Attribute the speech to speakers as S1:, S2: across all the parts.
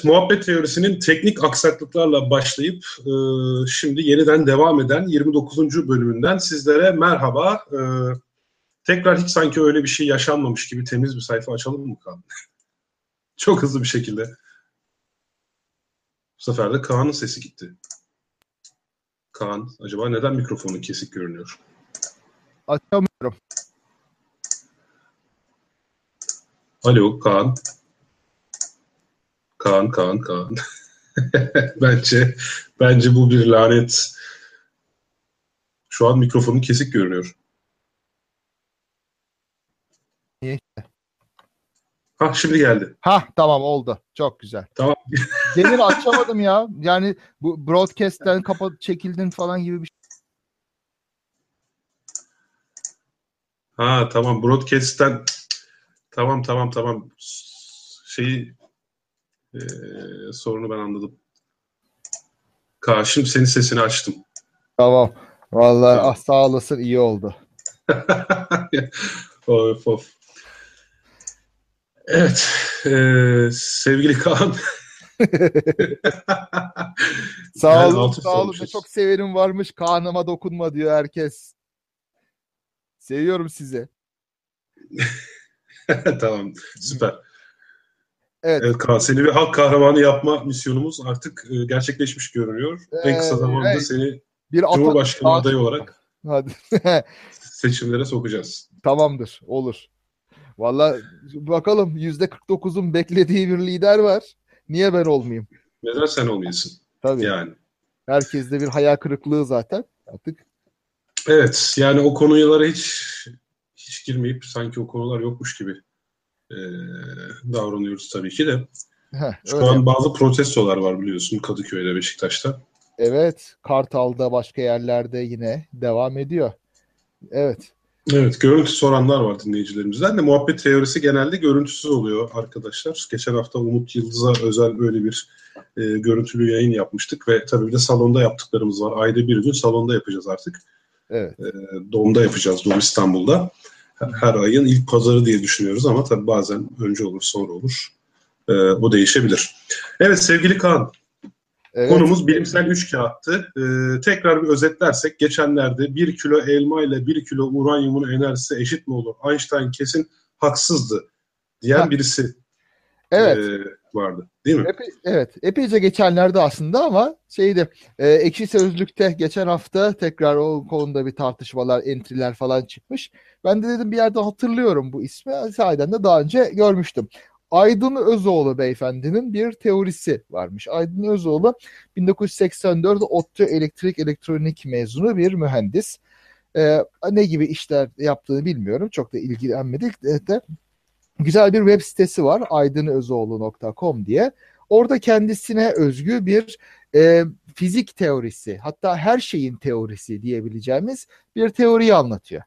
S1: Evet, muhabbet teorisinin teknik aksaklıklarla başlayıp e, şimdi yeniden devam eden 29. bölümünden sizlere merhaba. E, tekrar hiç sanki öyle bir şey yaşanmamış gibi temiz bir sayfa açalım mı Kaan? Çok hızlı bir şekilde. Bu sefer de Kaan'ın sesi gitti. Kaan, acaba neden mikrofonu kesik görünüyor?
S2: Açamıyorum.
S1: Alo Kaan. Kaan, Kaan, Kaan. bence bence bu bir lanet. Şu an mikrofonu kesik görünüyor.
S2: Niye?
S1: Ha şimdi geldi.
S2: Ha tamam oldu. Çok güzel.
S1: Tamam.
S2: Demin açamadım ya. Yani bu broadcast'ten kapat çekildin falan gibi bir şey.
S1: Ha tamam broadcast'ten tamam tamam tamam şeyi e, sorunu ben anladım. Kaan şimdi senin sesini açtım.
S2: Tamam. Vallahi
S1: Tamam.
S2: ah, sağ olasın iyi oldu.
S1: of of. Evet. e, sevgili Kaan.
S2: Sağ
S1: Yani
S2: olun,
S1: altı
S2: sağ olun. Çok severim varmış. Kanıma dokunma diyor herkes. Seviyorum sizi.
S1: tamam. Süper.
S2: Evet.
S1: Evet Kaan seni bir halk kahramanı yapma misyonumuz artık e, gerçekleşmiş görünüyor. en kısa
S2: Ee,
S1: zamanda
S2: evet.
S1: seni
S2: Bir
S1: Cumhurbaşkanı adayı olarak
S2: Hadi.
S1: seçimlere sokacağız.
S2: Tamamdır. Olur. Vallahi bakalım %49'un beklediği bir lider var. Niye ben olmayayım?
S1: Neden sen olmayasın?
S2: Tabii.
S1: Yani.
S2: Herkeste bir hayal kırıklığı zaten. Artık
S1: Evet yani o konulara hiç hiç girmeyip sanki o konular yokmuş gibi e, davranıyoruz tabii ki de.
S2: heh,
S1: Şu an bazı protestolar var biliyorsun Kadıköy'de, Beşiktaş'ta.
S2: Evet. Kartal'da başka yerlerde yine devam ediyor. Evet.
S1: Evet, görüntü soranlar var dinleyicilerimizden de. Muhabbet teorisi genelde görüntüsüz oluyor arkadaşlar. Geçen hafta Umut Yıldız'a özel böyle bir e, görüntülü yayın yapmıştık ve tabii bir de salonda yaptıklarımız var. Ayda bir gün salonda yapacağız artık.
S2: Evet.
S1: E, Dom'da yapacağız, Dom İstanbul'da. Her, her ayın ilk pazarı diye düşünüyoruz ama tabii bazen önce olur, sonra olur. E, bu değişebilir. Evet sevgili Kaan,
S2: Evet.
S1: Konumuz bilimsel üç kağıttı. Ee, tekrar bir özetlersek geçenlerde 1 kilo elma ile 1 kilo uranyumun enerjisi eşit mi olur? Einstein kesin haksızdı diyen
S2: Ha.
S1: birisi
S2: Evet.
S1: e, vardı. Değil mi?
S2: Epe- evet. Epeyce geçenlerde aslında ama şeydi e, Ekşi Sözlük'te geçen hafta tekrar o konuda bir tartışmalar, entry'ler falan çıkmış. Ben de dedim bir yerde hatırlıyorum bu ismi. Sahiden de daha önce görmüştüm. Aydın Özoğlu beyefendinin bir teorisi varmış. Aydın Özoğlu 1984 ODTÜ elektrik elektronik mezunu bir mühendis. E, ne gibi işler yaptığını bilmiyorum. Çok da ilgilenmedik de, de güzel bir web sitesi var aydınözoğlu.com diye. Orada kendisine özgü bir e, fizik teorisi hatta her şeyin teorisi diyebileceğimiz bir teoriyi anlatıyor.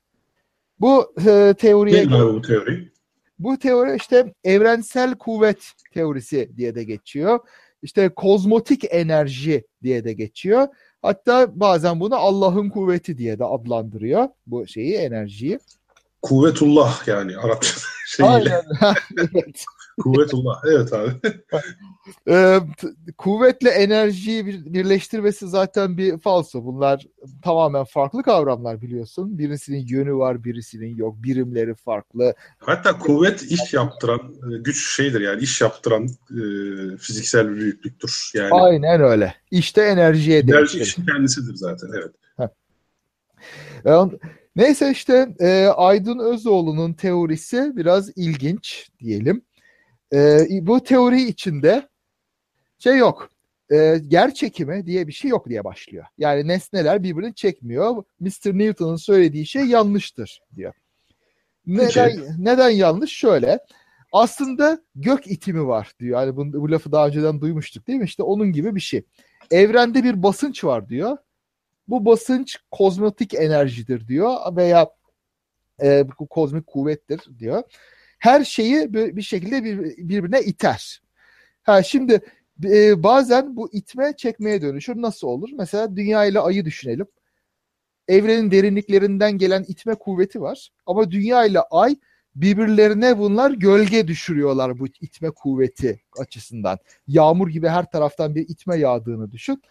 S2: Bu e, teoriye
S1: Neydi abi bu teori?
S2: bu teori işte evrensel kuvvet teorisi diye de geçiyor. İşte kozmotik enerji diye de geçiyor. Hatta bazen bunu Allah'ın kuvveti diye de adlandırıyor bu şeyi enerjiyi.
S1: Kuvvetullah yani Arapça şeyiyle.
S2: Aynen. evet.
S1: Kuvvetullah. Evet abi.
S2: Ee, kuvvetle enerjiyi bir- birleştirmesi zaten bir falso. Bunlar tamamen farklı kavramlar biliyorsun. Birisinin yönü var, birisinin yok. Birimleri farklı.
S1: Hatta kuvvet iş yaptıran e, güç şeydir yani iş yaptıran e, fiziksel bir büyüklüktür. Yani
S2: Aynen öyle. İşte enerjiye
S1: enerji
S2: değiştir.
S1: işin kendisidir zaten. Evet.
S2: Yani Neyse işte e, Aydın Özoğlu'nun teorisi biraz ilginç diyelim. E, bu teori içinde şey yok. E, yer çekimi diye bir şey yok diye başlıyor. Yani nesneler birbirini çekmiyor. Mr. Newton'un söylediği şey yanlıştır diyor. Neden, neden yanlış? Şöyle. Aslında gök itimi var diyor. Yani bu, bu lafı daha önceden duymuştuk değil mi? İşte onun gibi bir şey. Evrende bir basınç var diyor. Bu basınç kozmetik enerjidir diyor veya e, bu kozmik kuvvettir diyor. Her şeyi bir, şekilde bir, birbirine iter. Ha şimdi e, bazen bu itme çekmeye dönüşür. Nasıl olur? Mesela dünya ile ayı düşünelim. Evrenin derinliklerinden gelen itme kuvveti var. Ama dünya ile ay birbirlerine bunlar gölge düşürüyorlar bu itme kuvveti açısından. Yağmur gibi her taraftan bir itme yağdığını düşün.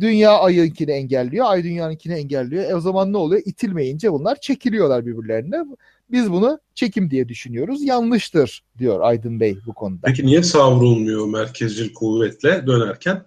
S2: Dünya ayınkini engelliyor, ay dünyanınkini engelliyor. E o zaman ne oluyor? İtilmeyince bunlar çekiliyorlar birbirlerine. Biz bunu çekim diye düşünüyoruz. Yanlıştır diyor Aydın Bey bu konuda.
S1: Peki niye savrulmuyor merkezcil kuvvetle dönerken?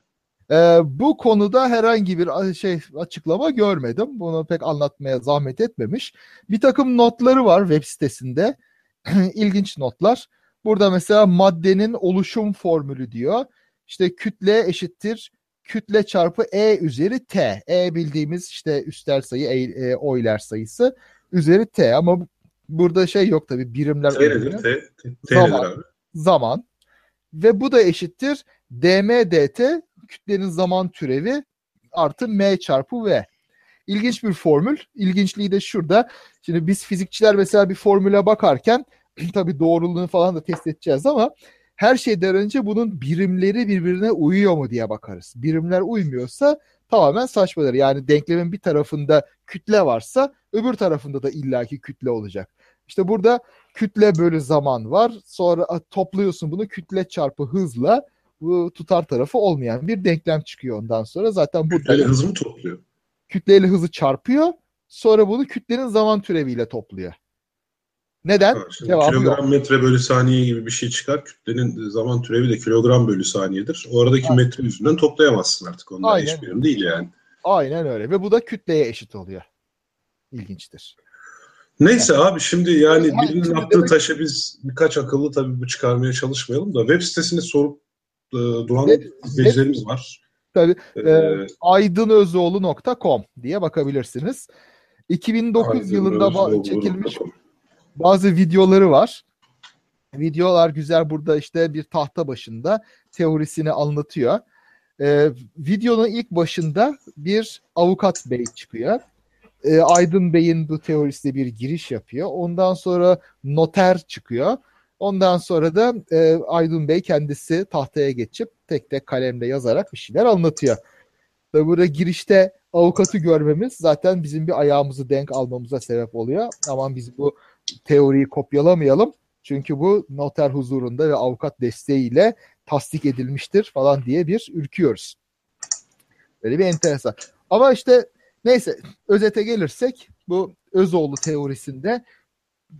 S2: Ee, bu konuda herhangi bir şey açıklama görmedim. Bunu pek anlatmaya zahmet etmemiş. Bir takım notları var web sitesinde. İlginç notlar. Burada mesela maddenin oluşum formülü diyor. İşte kütle eşittir kütle çarpı E üzeri T. E bildiğimiz işte üstel sayı, e, e, oyler sayısı üzeri T ama burada şey yok tabi birimler.
S1: T nedir? T,
S2: T, zaman, abi? Zaman. Ve bu da eşittir dm dt kütlenin zaman türevi artı m çarpı v. İlginç bir formül. İlginçliği de şurada. Şimdi biz fizikçiler mesela bir formüle bakarken tabii doğruluğunu falan da test edeceğiz ama her şeyden önce bunun birimleri birbirine uyuyor mu diye bakarız. Birimler uymuyorsa tamamen saçmadır. Yani denklemin bir tarafında kütle varsa öbür tarafında da illaki kütle olacak. İşte burada kütle bölü zaman var. Sonra topluyorsun bunu kütle çarpı hızla bu tutar tarafı olmayan bir denklem çıkıyor ondan sonra. Zaten burada
S1: kütleyle hızı mı topluyor?
S2: Kütleyle hızı çarpıyor. Sonra bunu kütlenin zaman türeviyle topluyor. Neden?
S1: Ha, kilogram yok. metre bölü saniye gibi bir şey çıkar. Kütlenin zaman türevi de kilogram bölü saniyedir. O aradaki Aynen. metre yüzünden toplayamazsın artık. Onlar Aynen. hiçbirim değil yani.
S2: Aynen öyle. Ve bu da kütleye eşit oluyor. İlginçtir.
S1: Neyse yani, abi şimdi yani yani birinin attığı demek... taşa biz birkaç akıllı tabii bu çıkarmaya çalışmayalım da web sitesini sorup e, duran web, izleyicilerimiz var.
S2: Tabii. Ee, e, aydınözoğlu.com diye bakabilirsiniz. 2009 Aydın yılında çekilmiş bazı videoları var. Videolar güzel burada işte bir tahta başında teorisini anlatıyor. Ee, videonun ilk başında bir avukat bey çıkıyor. Ee, Aydın Bey'in bu teorisine bir giriş yapıyor. Ondan sonra noter çıkıyor. Ondan sonra da e, Aydın Bey kendisi tahtaya geçip tek tek kalemle yazarak bir şeyler anlatıyor. Ve burada girişte avukatı görmemiz zaten bizim bir ayağımızı denk almamıza sebep oluyor. Aman biz bu teoriyi kopyalamayalım. Çünkü bu noter huzurunda ve avukat desteğiyle tasdik edilmiştir falan diye bir ürküyoruz. Böyle bir enteresan. Ama işte neyse özete gelirsek bu Özoğlu teorisinde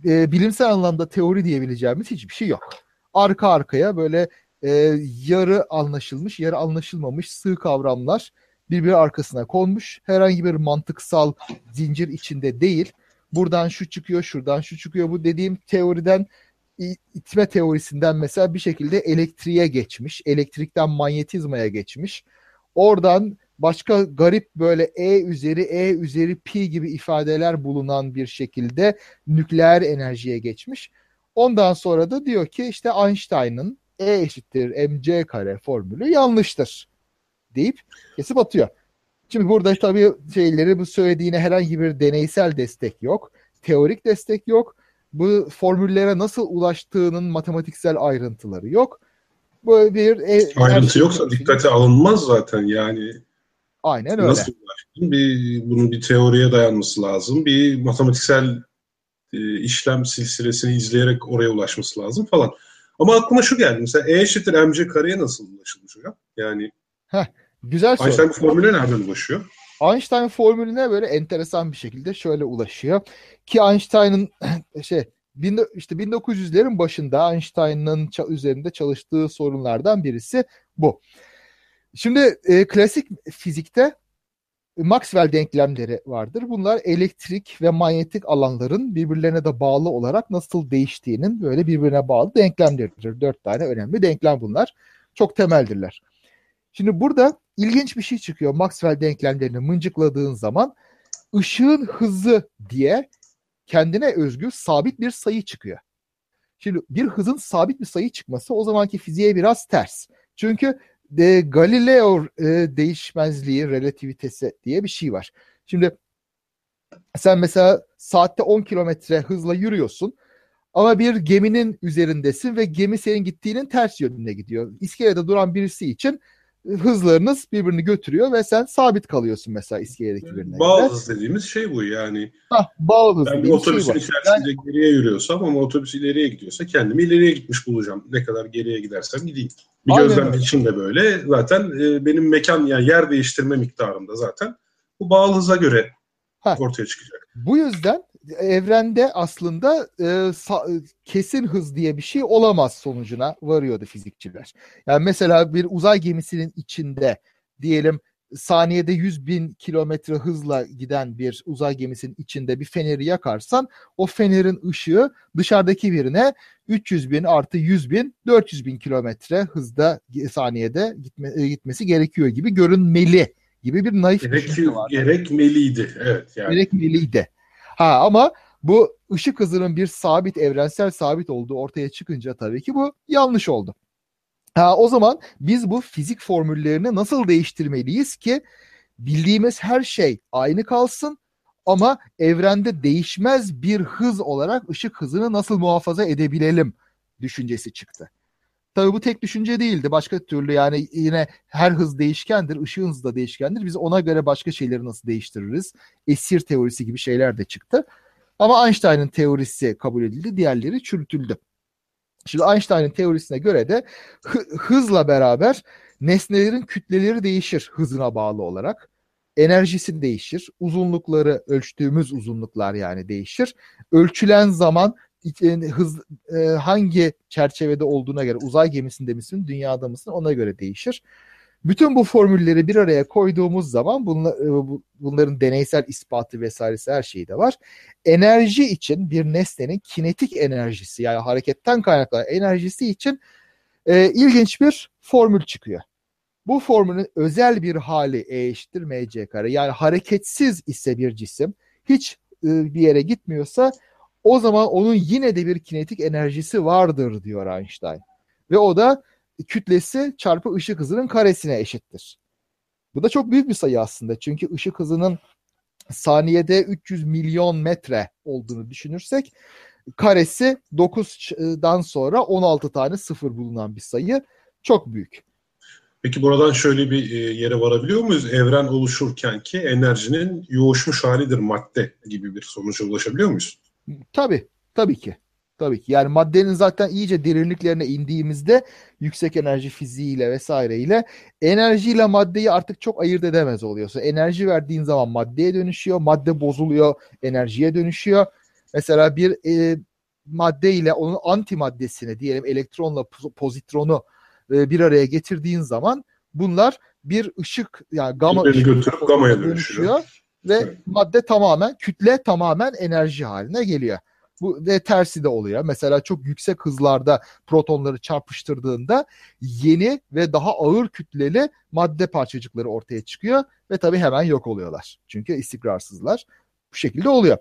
S2: e, bilimsel anlamda teori diyebileceğimiz hiçbir şey yok. Arka arkaya böyle e, yarı anlaşılmış, yarı anlaşılmamış sığ kavramlar birbiri arkasına konmuş. Herhangi bir mantıksal zincir içinde değil buradan şu çıkıyor, şuradan şu çıkıyor. Bu dediğim teoriden itme teorisinden mesela bir şekilde elektriğe geçmiş. Elektrikten manyetizmaya geçmiş. Oradan başka garip böyle E üzeri E üzeri pi gibi ifadeler bulunan bir şekilde nükleer enerjiye geçmiş. Ondan sonra da diyor ki işte Einstein'ın E eşittir mc kare formülü yanlıştır deyip kesip atıyor. Şimdi burada tabii şeyleri bu söylediğine herhangi bir deneysel destek yok. Teorik destek yok. Bu formüllere nasıl ulaştığının matematiksel ayrıntıları yok.
S1: Bu bir e, ayrıntı yoksa dikkate alınmaz zaten yani.
S2: Aynen öyle. Nasıl
S1: ulaştın? Bir, bunun bir teoriye dayanması lazım. Bir matematiksel e, işlem silsilesini izleyerek oraya ulaşması lazım falan. Ama aklıma şu geldi. Mesela E eşittir mc kareye nasıl ulaşılmış hocam? Yani
S2: Heh, Güzel soru.
S1: Einstein formülüne nereden ulaşıyor?
S2: Einstein formülüne böyle enteresan bir şekilde şöyle ulaşıyor. Ki Einstein'ın şey işte 1900'lerin başında Einstein'ın üzerinde çalıştığı sorunlardan birisi bu. Şimdi e, klasik fizikte Maxwell denklemleri vardır. Bunlar elektrik ve manyetik alanların birbirlerine de bağlı olarak nasıl değiştiğinin böyle birbirine bağlı denklemleridir. Dört tane önemli denklem bunlar. Çok temeldirler. Şimdi burada ilginç bir şey çıkıyor. Maxwell denklemlerini mıncıkladığın zaman ışığın hızı diye kendine özgü sabit bir sayı çıkıyor. Şimdi bir hızın sabit bir sayı çıkması o zamanki fiziğe biraz ters. Çünkü de Galileo e, değişmezliği, relativitesi diye bir şey var. Şimdi sen mesela saatte 10 kilometre hızla yürüyorsun ama bir geminin üzerindesin ve gemi senin gittiğinin ters yönüne gidiyor. İskelede duran birisi için hızlarınız birbirini götürüyor ve sen sabit kalıyorsun mesela iskeledeki birine.
S1: Bağlı hız dediğimiz şey bu yani.
S2: Hah, bağlı hız
S1: Ben bir
S2: dediğim
S1: otobüsün
S2: şey
S1: içerisinde geriye yürüyorsam ama otobüs ileriye gidiyorsa kendimi ileriye gitmiş bulacağım. Ne kadar geriye gidersem gideyim. Bir
S2: Aynen
S1: gözlem
S2: öyle.
S1: için de böyle. Zaten e, benim mekan yani yer değiştirme miktarımda zaten bu bağlı hıza göre
S2: Ha.
S1: ortaya çıkacak.
S2: Bu yüzden evrende aslında e, sa- kesin hız diye bir şey olamaz sonucuna varıyordu fizikçiler. Yani mesela bir uzay gemisinin içinde diyelim saniyede 100 bin kilometre hızla giden bir uzay gemisinin içinde bir feneri yakarsan o fenerin ışığı dışarıdaki birine 300 bin artı 100 bin 400 bin kilometre hızda saniyede gitme, e, gitmesi gerekiyor gibi görünmeli gibi bir naif
S1: Gerek,
S2: düşünce var.
S1: gerekmeliydi. Evet yani.
S2: gerekmeliydi. Ha ama bu ışık hızının bir sabit evrensel sabit olduğu ortaya çıkınca tabii ki bu yanlış oldu. Ha o zaman biz bu fizik formüllerini nasıl değiştirmeliyiz ki bildiğimiz her şey aynı kalsın ama evrende değişmez bir hız olarak ışık hızını nasıl muhafaza edebilelim düşüncesi çıktı. Tabii bu tek düşünce değildi. Başka türlü yani yine her hız değişkendir. ışığın hızı da değişkendir. Biz ona göre başka şeyleri nasıl değiştiririz? Esir teorisi gibi şeyler de çıktı. Ama Einstein'ın teorisi kabul edildi. Diğerleri çürütüldü. Şimdi Einstein'ın teorisine göre de hı- hızla beraber nesnelerin kütleleri değişir hızına bağlı olarak. Enerjisi değişir. Uzunlukları ölçtüğümüz uzunluklar yani değişir. Ölçülen zaman hız e, hangi çerçevede olduğuna göre uzay gemisinde misin, dünyada mısın ona göre değişir. Bütün bu formülleri bir araya koyduğumuz zaman bunla, e, bu- bunların deneysel ispatı vesairesi her şeyi de var. Enerji için bir nesnenin kinetik enerjisi yani hareketten kaynaklanan enerjisi için e, ilginç bir formül çıkıyor. Bu formülün özel bir hali E eşittir mc kare. Yani hareketsiz ise bir cisim hiç e, bir yere gitmiyorsa o zaman onun yine de bir kinetik enerjisi vardır diyor Einstein. Ve o da kütlesi çarpı ışık hızının karesine eşittir. Bu da çok büyük bir sayı aslında. Çünkü ışık hızının saniyede 300 milyon metre olduğunu düşünürsek karesi 9'dan sonra 16 tane sıfır bulunan bir sayı çok büyük.
S1: Peki buradan şöyle bir e, yere varabiliyor muyuz? Evren oluşurken ki enerjinin yoğuşmuş halidir madde gibi bir sonuca ulaşabiliyor muyuz?
S2: Tabii, tabii ki. Tabii ki. Yani maddenin zaten iyice derinliklerine indiğimizde yüksek enerji fiziğiyle vesaireyle enerjiyle maddeyi artık çok ayırt edemez oluyorsun. Enerji verdiğin zaman maddeye dönüşüyor, madde bozuluyor, enerjiye dönüşüyor. Mesela bir e, madde ile onun antimaddesini diyelim elektronla po- pozitronu e, bir araya getirdiğin zaman bunlar bir ışık yani gama ışığı
S1: götürüp gamaya dönüşüyor.
S2: Ve
S1: Evet.
S2: madde tamamen kütle tamamen enerji haline geliyor. Bu ve tersi de oluyor. Mesela çok yüksek hızlarda protonları çarpıştırdığında yeni ve daha ağır kütleli madde parçacıkları ortaya çıkıyor ve tabii hemen yok oluyorlar. Çünkü istikrarsızlar. Bu şekilde oluyor.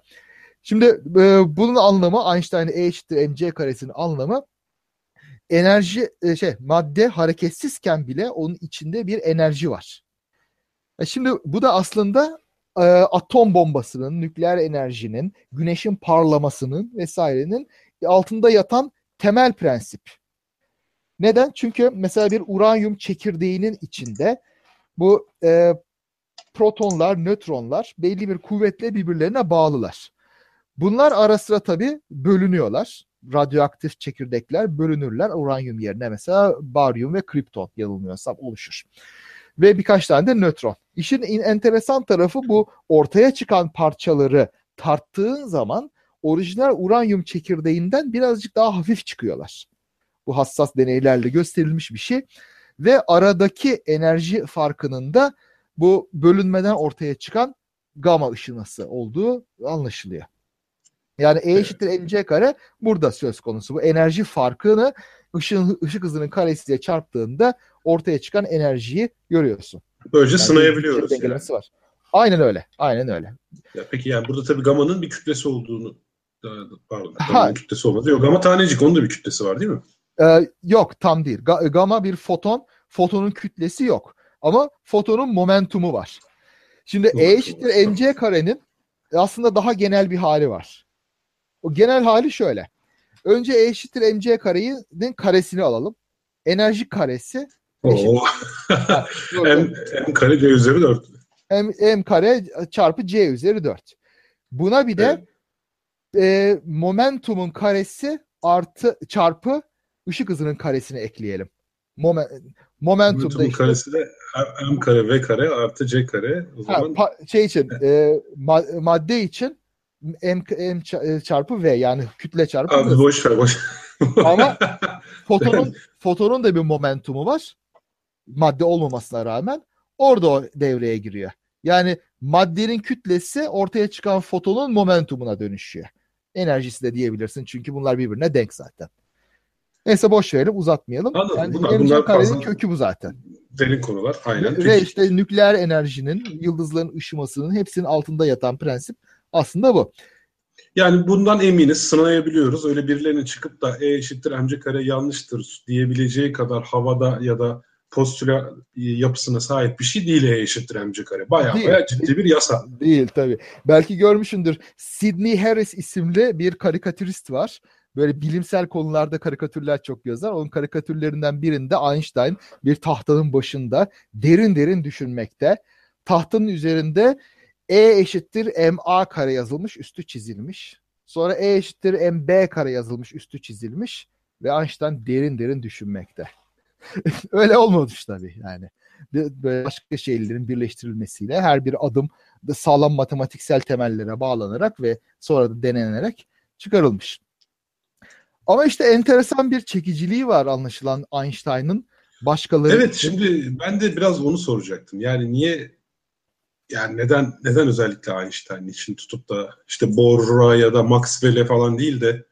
S2: Şimdi e, bunun anlamı Einstein'ın E eşittir mc karesinin anlamı enerji e, şey madde hareketsizken bile onun içinde bir enerji var. E şimdi bu da aslında e, atom bombasının, nükleer enerjinin, güneşin parlamasının vesairenin altında yatan temel prensip. Neden? Çünkü mesela bir uranyum çekirdeğinin içinde bu e, protonlar, nötronlar belli bir kuvvetle birbirlerine bağlılar. Bunlar ara sıra tabii bölünüyorlar. Radyoaktif çekirdekler bölünürler. Uranyum yerine mesela baryum ve kripton yanılmıyorsam oluşur. Ve birkaç tane de nötron. İşin en- enteresan tarafı bu ortaya çıkan parçaları tarttığın zaman orijinal uranyum çekirdeğinden birazcık daha hafif çıkıyorlar. Bu hassas deneylerle gösterilmiş bir şey. Ve aradaki enerji farkının da bu bölünmeden ortaya çıkan gama ışınması olduğu anlaşılıyor. Yani E eşittir mc kare burada söz konusu. Bu enerji farkını ışın, ışık hızının karesiyle çarptığında ortaya çıkan enerjiyi görüyorsun.
S1: Böylece
S2: Yani
S1: sınayabiliyoruz. Yani.
S2: var. Aynen öyle. Aynen öyle.
S1: Ya peki yani burada tabii gamanın bir kütlesi olduğunu pardon.
S2: Ha.
S1: Kütlesi olmadı. Yok gama tanecik onun da bir kütlesi var değil mi?
S2: Ee, yok tam değil. Ga- gamma bir foton. Fotonun kütlesi yok. Ama fotonun momentumu var. Şimdi E eşittir mc karenin aslında daha genel bir hali var. O genel hali şöyle. Önce E eşittir mc karenin karesini alalım. Enerji karesi
S1: Oo. m, m kare c üzeri 4.
S2: M, m kare çarpı c üzeri 4. Buna bir de evet. e, momentumun karesi artı çarpı ışık hızının karesini ekleyelim. Moment, momentumda
S1: momentumun işte, karesi de m kare v kare artı c kare. O zaman...
S2: ha, pa, şey için e, madde için m, m e, çarpı v yani kütle çarpı
S1: Abi boş ver boş.
S2: Ama fotonun fotonun da bir momentumu var. Madde olmamasına rağmen orada o devreye giriyor. Yani maddenin kütlesi ortaya çıkan fotonun momentumuna dönüşüyor. Enerjisi de diyebilirsin çünkü bunlar birbirine denk zaten. Neyse boş verelim uzatmayalım.
S1: Anladım. Yani bunlar, bunlar
S2: karenin kökü bu zaten.
S1: Derin konular aynen.
S2: Ve işte nükleer enerjinin, yıldızların ışımasının hepsinin altında yatan prensip aslında bu.
S1: Yani bundan eminiz, sınayabiliyoruz. Öyle birilerinin çıkıp da E eşittir mc kare yanlıştır diyebileceği kadar havada ya da postüla yapısına sahip bir şey değil E eşittir mc kare. Baya baya ciddi bir yasa.
S2: Değil tabii. Belki görmüşsündür. Sidney Harris isimli bir karikatürist var. Böyle bilimsel konularda karikatürler çok yazar. Onun karikatürlerinden birinde Einstein bir tahtanın başında derin derin düşünmekte. Tahtanın üzerinde E eşittir MA kare yazılmış, üstü çizilmiş. Sonra E eşittir MB kare yazılmış, üstü çizilmiş. Ve Einstein derin derin düşünmekte. Öyle olmamış tabii yani. Böyle başka şeylerin birleştirilmesiyle her bir adım sağlam matematiksel temellere bağlanarak ve sonra da denenerek çıkarılmış. Ama işte enteresan bir çekiciliği var anlaşılan Einstein'ın başkaları
S1: Evet şimdi ben de biraz onu soracaktım. Yani niye yani neden neden özellikle Einstein için tutup da işte Bohr'a ya da Maxwell'e falan değil de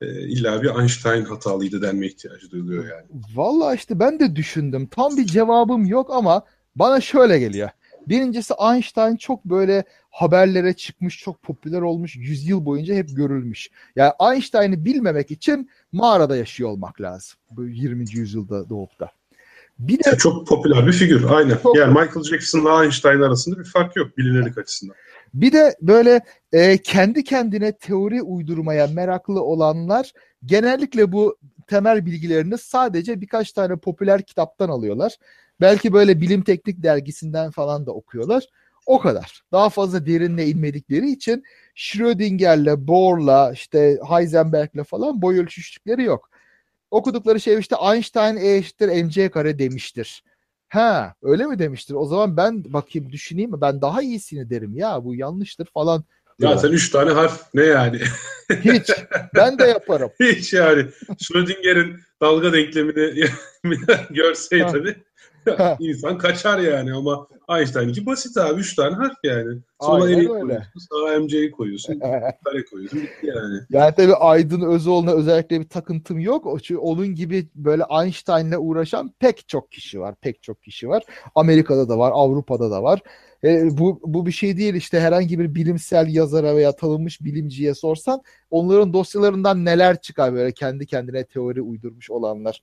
S1: e, illa bir Einstein hatalıydı denme ihtiyacı duyuluyor yani.
S2: Valla işte ben de düşündüm. Tam bir cevabım yok ama bana şöyle geliyor. Birincisi Einstein çok böyle haberlere çıkmış, çok popüler olmuş, yüzyıl boyunca hep görülmüş. Yani Einstein'ı bilmemek için mağarada yaşıyor olmak lazım. Bu 20. yüzyılda doğup da.
S1: Bir de çok popüler bir figür. Aynen. Çok yani Michael Jackson'la Einstein arasında bir fark yok bilinirlik açısından.
S2: Bir de böyle e, kendi kendine teori uydurmaya meraklı olanlar genellikle bu temel bilgilerini sadece birkaç tane popüler kitaptan alıyorlar. Belki böyle bilim teknik dergisinden falan da okuyorlar. O kadar. Daha fazla derinle inmedikleri için Schrödinger'le, Bohr'la, işte Heisenberg'le falan boy ölçüşlükleri yok. Okudukları şey işte Einstein E eşittir mc kare demiştir. Ha öyle mi demiştir? O zaman ben bakayım düşüneyim mi? Ben daha iyisini derim ya bu yanlıştır falan.
S1: Ya sen üç tane harf ne yani?
S2: Hiç. Ben de yaparım.
S1: Hiç yani. Schrödinger'in dalga denklemini görseydi İnsan kaçar yani ama Einstein'ınki basit abi. Üç tane harf yani. Sola E'yi koyuyorsun, sağa MC'yi koyuyorsun, kare koyuyorsun. Bitti yani.
S2: Yani tabii Aydın Özoğlu'na özellikle bir takıntım yok. Çünkü onun gibi böyle Einstein'le uğraşan pek çok kişi var. Pek çok kişi var. Amerika'da da var, Avrupa'da da var. E, bu, bu bir şey değil işte herhangi bir bilimsel yazara veya tanınmış bilimciye sorsan onların dosyalarından neler çıkar böyle kendi kendine teori uydurmuş olanlar.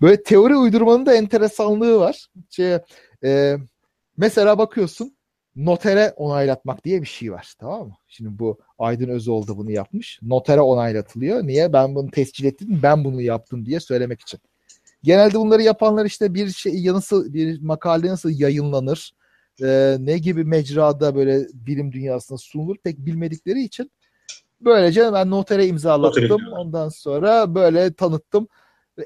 S2: Böyle teori uydurmanın da enteresanlığı var. Şey, e, mesela bakıyorsun notere onaylatmak diye bir şey var. Tamam mı? Şimdi bu Aydın Özoğlu da bunu yapmış. Notere onaylatılıyor. Niye? Ben bunu tescil ettim, ben bunu yaptım diye söylemek için. Genelde bunları yapanlar işte bir şey nasıl bir makale nasıl yayınlanır, e, ne gibi mecrada böyle bilim dünyasına sunulur pek bilmedikleri için böylece ben notere imzalattım. Ondan sonra böyle tanıttım.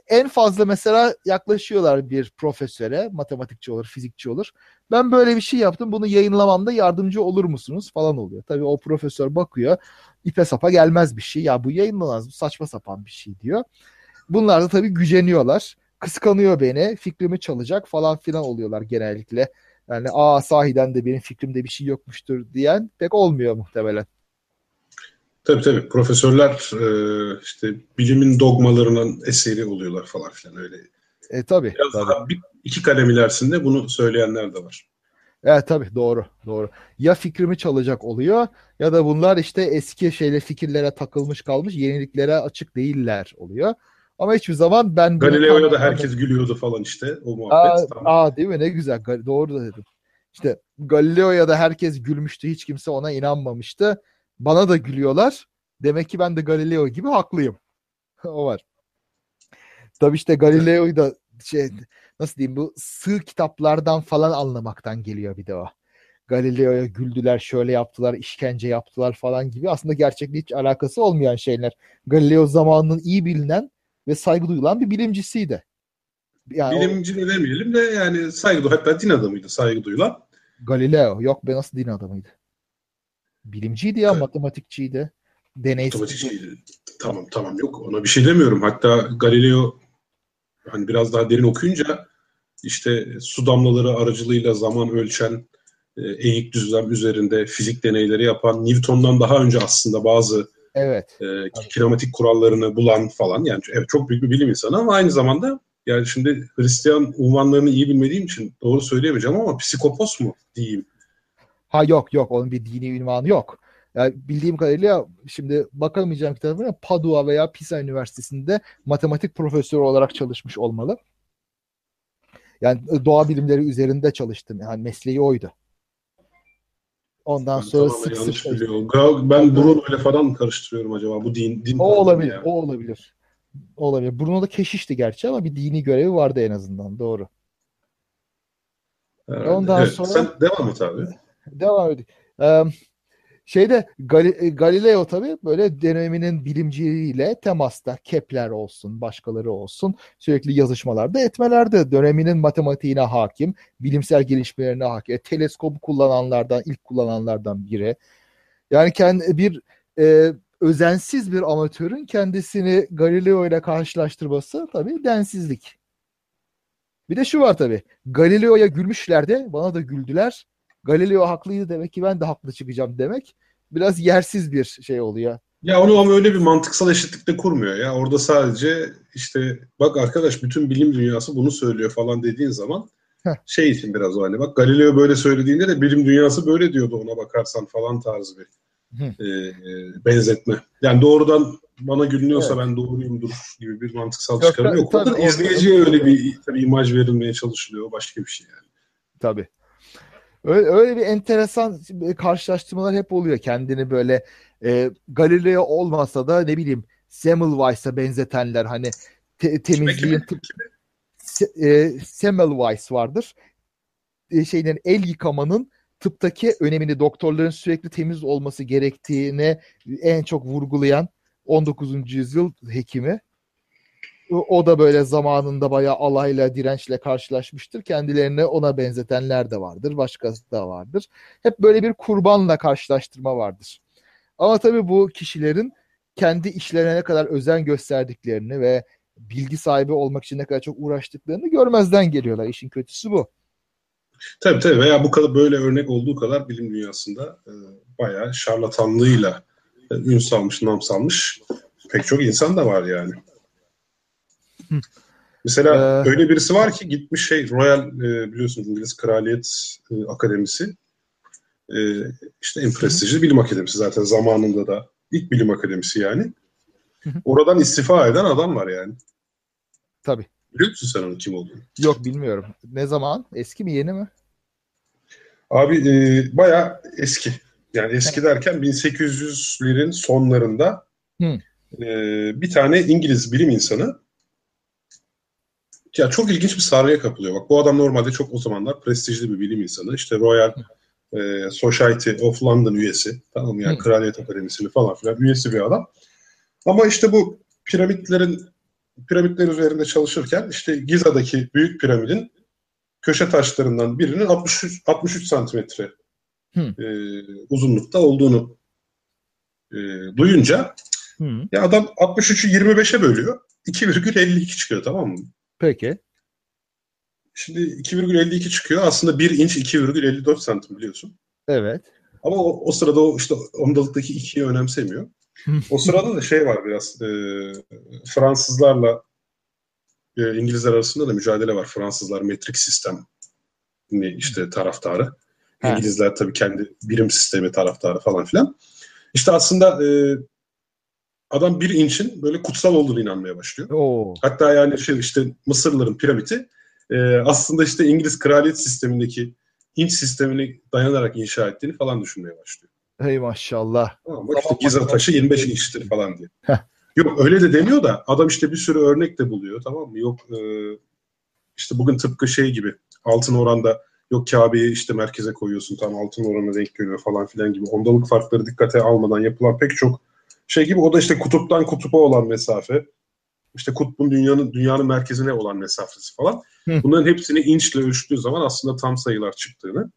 S2: En fazla mesela yaklaşıyorlar bir profesöre, matematikçi olur, fizikçi olur. Ben böyle bir şey yaptım, bunu yayınlamamda yardımcı olur musunuz falan oluyor. Tabii o profesör bakıyor, ipe sapa gelmez bir şey. Ya bu yayınlanmaz, bu saçma sapan bir şey diyor. Bunlar da tabii güceniyorlar. Kıskanıyor beni, fikrimi çalacak falan filan oluyorlar genellikle. Yani aa sahiden de benim fikrimde bir şey yokmuştur diyen pek olmuyor muhtemelen.
S1: Tabii tabii. Profesörler e, işte bilimin dogmalarının eseri oluyorlar falan filan öyle.
S2: E tabii.
S1: Biraz
S2: tabii.
S1: daha bir, iki kalem ilerisinde bunu söyleyenler de var.
S2: Evet tabii doğru doğru. Ya fikrimi çalacak oluyor ya da bunlar işte eski şeyle fikirlere takılmış kalmış yeniliklere açık değiller oluyor. Ama hiçbir zaman ben...
S1: Galileo'ya da herkes gülüyordu falan işte o muhabbet.
S2: Aa, tamam. aa değil mi ne güzel doğru da dedim. İşte Galileo'ya da herkes gülmüştü hiç kimse ona inanmamıştı. Bana da gülüyorlar. Demek ki ben de Galileo gibi haklıyım. o var. Tabii işte Galileo'yu da şey nasıl diyeyim bu sığ kitaplardan falan anlamaktan geliyor bir de o. Galileo'ya güldüler, şöyle yaptılar, işkence yaptılar falan gibi aslında gerçekle hiç alakası olmayan şeyler. Galileo zamanının iyi bilinen ve saygı duyulan bir bilimcisiydi.
S1: Yani Bilimci de demeyelim de yani saygı hatta din adamıydı saygı duyulan.
S2: Galileo yok be nasıl din adamıydı? Bilimciydi ya evet. matematikçiydi. Deneysel. Matematikçiydi.
S1: Tamam tamam yok ona bir şey demiyorum. Hatta Galileo hani biraz daha derin okuyunca işte su damlaları aracılığıyla zaman ölçen e, eğik düzlem üzerinde fizik deneyleri yapan Newton'dan daha önce aslında bazı
S2: evet.
S1: e, kinematik kurallarını bulan falan yani evet çok büyük bir bilim insanı ama aynı zamanda yani şimdi Hristiyan unvanlarını iyi bilmediğim için doğru söyleyemeyeceğim ama psikopos mu diyeyim.
S2: Ha yok yok onun bir dini ünvanı yok. Yani bildiğim kadarıyla şimdi bakamayacağım kitabına Padua veya Pisa Üniversitesi'nde matematik profesörü olarak çalışmış olmalı. Yani doğa bilimleri üzerinde çalıştım. Yani mesleği oydu. Ondan ben sonra sık
S1: sık ben Bruno ile falan karıştırıyorum acaba bu din din
S2: O olabilir. Yani. O olabilir. O olabilir. Bruno da keşişti gerçi ama bir dini görevi vardı en azından. Doğru.
S1: Herhalde. Ondan evet, sonra sen devam et abi.
S2: Devam. Ee, şeyde Gal- Galileo tabii böyle döneminin bilimciliğiyle temasta Kepler olsun, başkaları olsun sürekli yazışmalarda etmelerde döneminin matematiğine hakim, bilimsel gelişmelerine hakim. E, teleskobu kullananlardan, ilk kullananlardan biri. Yani kendi bir e, özensiz bir amatörün kendisini Galileo ile karşılaştırması tabii densizlik. Bir de şu var tabii. Galileo'ya gülmüşler de bana da güldüler. Galileo haklıydı demek ki ben de haklı çıkacağım demek biraz yersiz bir şey oluyor.
S1: Ya onu ama öyle bir mantıksal eşitlikte kurmuyor ya. Orada sadece işte bak arkadaş bütün bilim dünyası bunu söylüyor falan dediğin zaman Heh. şey için biraz o hani bak Galileo böyle söylediğinde de bilim dünyası böyle diyordu ona bakarsan falan tarzı bir e, e, benzetme. Yani doğrudan bana gülünüyorsa evet. ben doğruyumdur gibi bir mantıksal yok, çıkarım yok. Tabii, izleyiciye öyle bir tabii imaj verilmeye çalışılıyor. Başka bir şey yani.
S2: Tabii. Öyle, öyle bir enteresan karşılaştırmalar hep oluyor. Kendini böyle e, Galileo olmasa da ne bileyim Semmelweis'a benzetenler hani te, temizliğin tıp, se, e, Semmelweis vardır. E, şeyden el yıkamanın tıptaki önemini doktorların sürekli temiz olması gerektiğine en çok vurgulayan 19. yüzyıl hekimi o da böyle zamanında bayağı alayla, dirençle karşılaşmıştır. Kendilerini ona benzetenler de vardır. Başkası da vardır. Hep böyle bir kurbanla karşılaştırma vardır. Ama tabii bu kişilerin kendi işlerine ne kadar özen gösterdiklerini ve bilgi sahibi olmak için ne kadar çok uğraştıklarını görmezden geliyorlar. İşin kötüsü bu.
S1: Tabii tabii veya bu kadar böyle örnek olduğu kadar bilim dünyasında e, bayağı şarlatanlığıyla e, ün salmış, nam salmış pek çok insan da var yani. Mesela ee, öyle birisi var ki gitmiş şey Royal e, biliyorsunuz İngiliz Kraliyet e, Akademisi e, işte en prestijli bilim akademisi zaten zamanında da ilk bilim akademisi yani. Oradan istifa eden adam var yani.
S2: Tabii.
S1: Biliyor musun sen onun kim olduğunu?
S2: Yok bilmiyorum. Ne zaman? Eski mi yeni mi?
S1: Abi e, bayağı eski. Yani eski derken 1800'lerin sonlarında e, bir tane İngiliz bilim insanı ya çok ilginç bir sarıya kapılıyor. Bak bu adam normalde çok o zamanlar prestijli bir bilim insanı. İşte Royal e, Society of London üyesi. Tamam? Yani Hı. Kraliyet Akademisi'ni falan filan üyesi bir adam. Ama işte bu piramitlerin piramitler üzerinde çalışırken işte Giza'daki büyük piramidin köşe taşlarından birinin 63, 63 santimetre e, uzunlukta olduğunu e, duyunca Hı. ya adam 63'ü 25'e bölüyor. 2,52 çıkıyor tamam mı?
S2: Peki.
S1: Şimdi 2,52 çıkıyor. Aslında 1 inç 2,54 santim biliyorsun.
S2: Evet.
S1: Ama o, o sırada o işte ondalıktaki 2'yi önemsemiyor. o sırada da şey var biraz. E, Fransızlarla e, İngilizler arasında da mücadele var. Fransızlar metrik sistem işte taraftarı. İngilizler tabii kendi birim sistemi taraftarı falan filan. İşte aslında e, adam bir inçin böyle kutsal olduğunu inanmaya başlıyor. Oo. Hatta yani şey işte Mısırlıların piramidi e, aslında işte İngiliz kraliyet sistemindeki inç sistemini dayanarak inşa ettiğini falan düşünmeye başlıyor.
S2: Hey maşallah.
S1: Tamam, bak işte Giza taşı 25 inçtir falan diye. Yok öyle de demiyor da adam işte bir sürü örnek de buluyor tamam mı? Yok e, işte bugün tıpkı şey gibi altın oranda yok Kabe'yi işte merkeze koyuyorsun tam altın oranına denk geliyor falan filan gibi ondalık farkları dikkate almadan yapılan pek çok şey gibi o da işte kutuptan kutupa olan mesafe işte kutbun dünyanın dünyanın merkezine olan mesafesi falan. Hı. Bunların hepsini inçle ölçtüğü zaman aslında tam sayılar çıktığını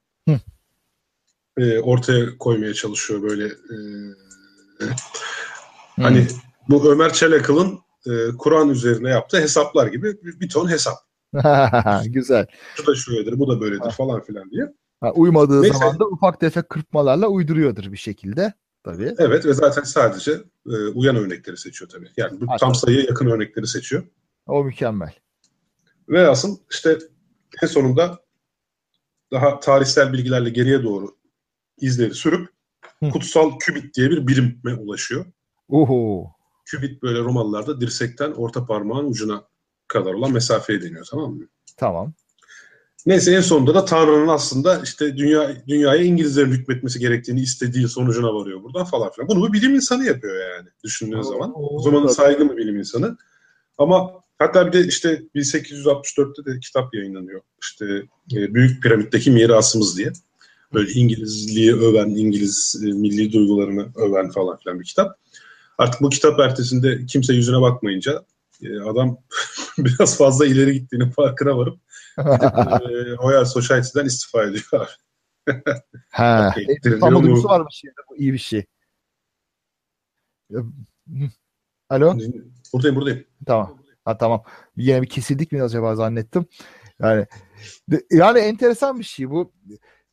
S1: e, ortaya koymaya çalışıyor böyle e, hani bu Ömer Çelakıl'ın e, Kur'an üzerine yaptığı hesaplar gibi bir, bir ton hesap.
S2: Güzel.
S1: Şu da şöyledir, bu da böyledir ha. falan filan diye.
S2: Ha, uymadığı Neyse. zaman da ufak tefek kırpmalarla uyduruyordur bir şekilde. Tabii.
S1: Evet ve zaten sadece e, uyan örnekleri seçiyor tabii. Yani bu tam sayıya yakın örnekleri seçiyor.
S2: O mükemmel.
S1: Ve asıl işte en sonunda daha tarihsel bilgilerle geriye doğru izleri sürüp Hı. kutsal kübit diye bir birime ulaşıyor.
S2: Oho.
S1: Kübit böyle Romalılarda dirsekten orta parmağın ucuna kadar olan mesafeye deniyor tamam mı?
S2: Tamam.
S1: Neyse en sonunda da Tanrı'nın aslında işte dünya dünyaya İngilizlerin hükmetmesi gerektiğini istediği sonucuna varıyor buradan falan filan. Bunu bir bilim insanı yapıyor yani düşündüğün zaman. O zaman saygın bir bilim insanı. Ama hatta bir de işte 1864'te de kitap yayınlanıyor. İşte e, Büyük Piramit'teki mirasımız diye. Böyle İngilizliği öven, İngiliz e, milli duygularını öven falan filan bir kitap. Artık bu kitap ertesinde kimse yüzüne bakmayınca e, adam biraz fazla ileri gittiğinin farkına varıp e, Royal Society'den istifa ediyor.
S2: ha, e, ama duygusu varmış yani. Bu iyi bir şey. Alo?
S1: Buradayım buradayım.
S2: Tamam. Ha, tamam. Yine bir kesildik mi acaba zannettim. Yani yani enteresan bir şey bu.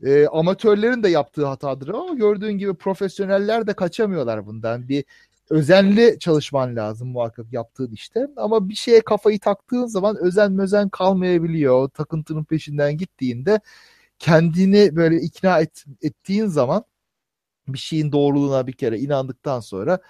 S2: E, amatörlerin de yaptığı hatadır ama gördüğün gibi profesyoneller de kaçamıyorlar bundan. Bir özenli çalışman lazım muhakkak yaptığın işte. Ama bir şeye kafayı taktığın zaman özen mözen kalmayabiliyor. Takıntının peşinden gittiğinde kendini böyle ikna et, ettiğin zaman bir şeyin doğruluğuna bir kere inandıktan sonra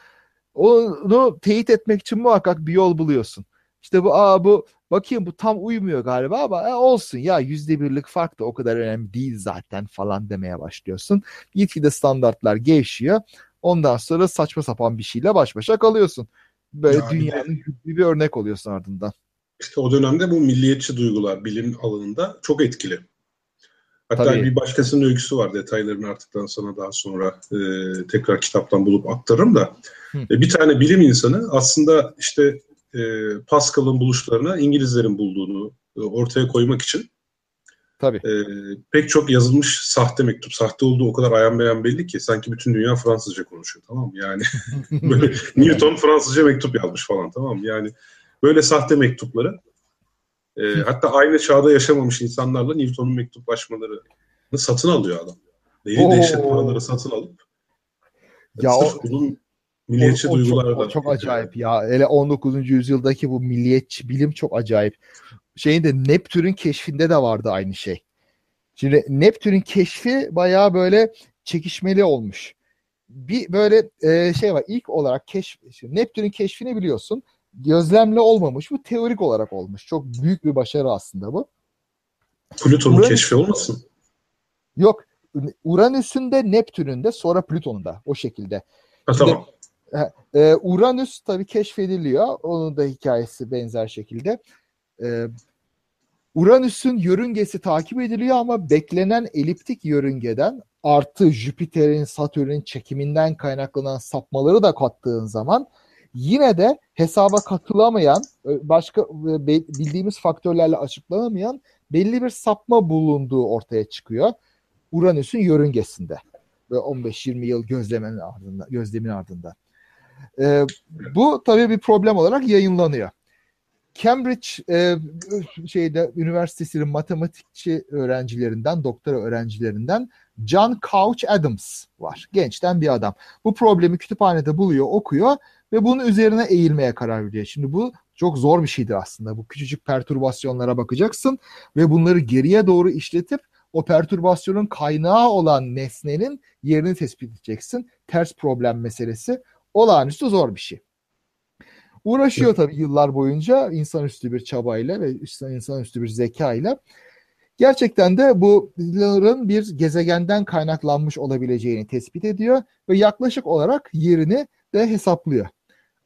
S2: onu teyit etmek için muhakkak bir yol buluyorsun. İşte bu aa bu bakayım bu tam uymuyor galiba ama e, olsun ya yüzde birlik fark da o kadar önemli değil zaten falan demeye başlıyorsun. Gitgide standartlar gevşiyor. Ondan sonra saçma sapan bir şeyle baş başa kalıyorsun. Böyle yani dünyanın bir, bir örnek oluyorsun ardından.
S1: İşte o dönemde bu milliyetçi duygular bilim alanında çok etkili. Hatta Tabii. bir başkasının öyküsü var. Detaylarını artıktan sana daha sonra e, tekrar kitaptan bulup aktarırım da. E, bir tane bilim insanı aslında işte e, Pascal'ın buluşlarına İngilizlerin bulduğunu e, ortaya koymak için
S2: Tabii.
S1: E, pek çok yazılmış sahte mektup. Sahte olduğu o kadar ayan beyan belli ki sanki bütün dünya Fransızca konuşuyor tamam mı? Yani böyle Newton Fransızca mektup yazmış falan tamam mı? Yani böyle sahte mektupları e, hatta aynı çağda yaşamamış insanlarla Newton'un mektuplaşmalarını satın alıyor adam. Deli dehşet paraları satın alıp
S2: ya o, bunun milliyetçi o, o duygular çok, çok acayip ya. Hele 19. yüzyıldaki bu milliyetçi bilim çok acayip şeyin de Neptün'ün keşfinde de vardı aynı şey. Şimdi Neptün'ün keşfi bayağı böyle çekişmeli olmuş. Bir böyle e, şey var. İlk olarak keşf Neptün'ün keşfini biliyorsun. Gözlemle olmamış. Bu teorik olarak olmuş. Çok büyük bir başarı aslında bu.
S1: Plüton'un Uranüs, keşfi olmasın?
S2: Yok. Uranüs'ün de Neptün'ün de sonra Plüton'un da o şekilde.
S1: Ha, tamam.
S2: e, Uranüs tabii keşfediliyor. Onun da hikayesi benzer şekilde. E, Uranüs'ün yörüngesi takip ediliyor ama beklenen eliptik yörüngeden artı Jüpiter'in, Satürn'ün çekiminden kaynaklanan sapmaları da kattığın zaman yine de hesaba katılamayan, başka bildiğimiz faktörlerle açıklanamayan belli bir sapma bulunduğu ortaya çıkıyor. Uranüs'ün yörüngesinde ve 15-20 yıl gözlemin ardından, gözlemin ardından. Ee, bu tabii bir problem olarak yayınlanıyor. Cambridge e, şeyde üniversitesinin matematikçi öğrencilerinden, doktora öğrencilerinden John Couch Adams var. Gençten bir adam. Bu problemi kütüphanede buluyor, okuyor ve bunun üzerine eğilmeye karar veriyor. Şimdi bu çok zor bir şeydir aslında. Bu küçücük perturbasyonlara bakacaksın ve bunları geriye doğru işletip o perturbasyonun kaynağı olan nesnenin yerini tespit edeceksin. Ters problem meselesi olağanüstü zor bir şey. Uğraşıyor tabii yıllar boyunca insanüstü bir çabayla ve insanüstü bir zekayla. Gerçekten de bunların bir gezegenden kaynaklanmış olabileceğini tespit ediyor ve yaklaşık olarak yerini de hesaplıyor.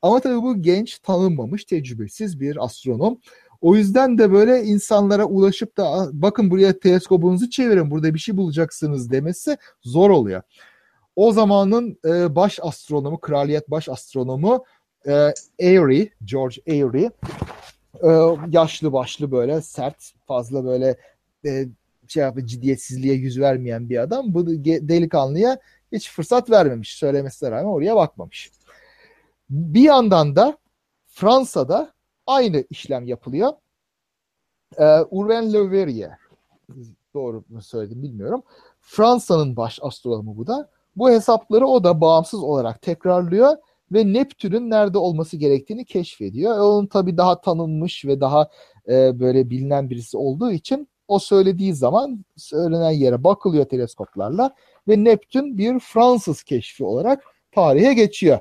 S2: Ama tabii bu genç, tanınmamış, tecrübesiz bir astronom. O yüzden de böyle insanlara ulaşıp da bakın buraya teleskobunuzu çevirin burada bir şey bulacaksınız demesi zor oluyor. O zamanın e, baş astronomu, kraliyet baş astronomu e, Airy, George Airy e, yaşlı başlı böyle sert fazla böyle e, şey yapı ciddiyetsizliğe yüz vermeyen bir adam bu delikanlıya hiç fırsat vermemiş söylemesine rağmen oraya bakmamış. Bir yandan da Fransa'da aynı işlem yapılıyor. Ee, Urbain Le Verrier doğru mu söyledim bilmiyorum. Fransa'nın baş astronomu bu da. Bu hesapları o da bağımsız olarak tekrarlıyor ve Neptün'ün nerede olması gerektiğini keşfediyor. E onun tabii daha tanınmış ve daha e, böyle bilinen birisi olduğu için o söylediği zaman söylenen yere bakılıyor teleskoplarla ve Neptün bir Fransız keşfi olarak tarihe geçiyor.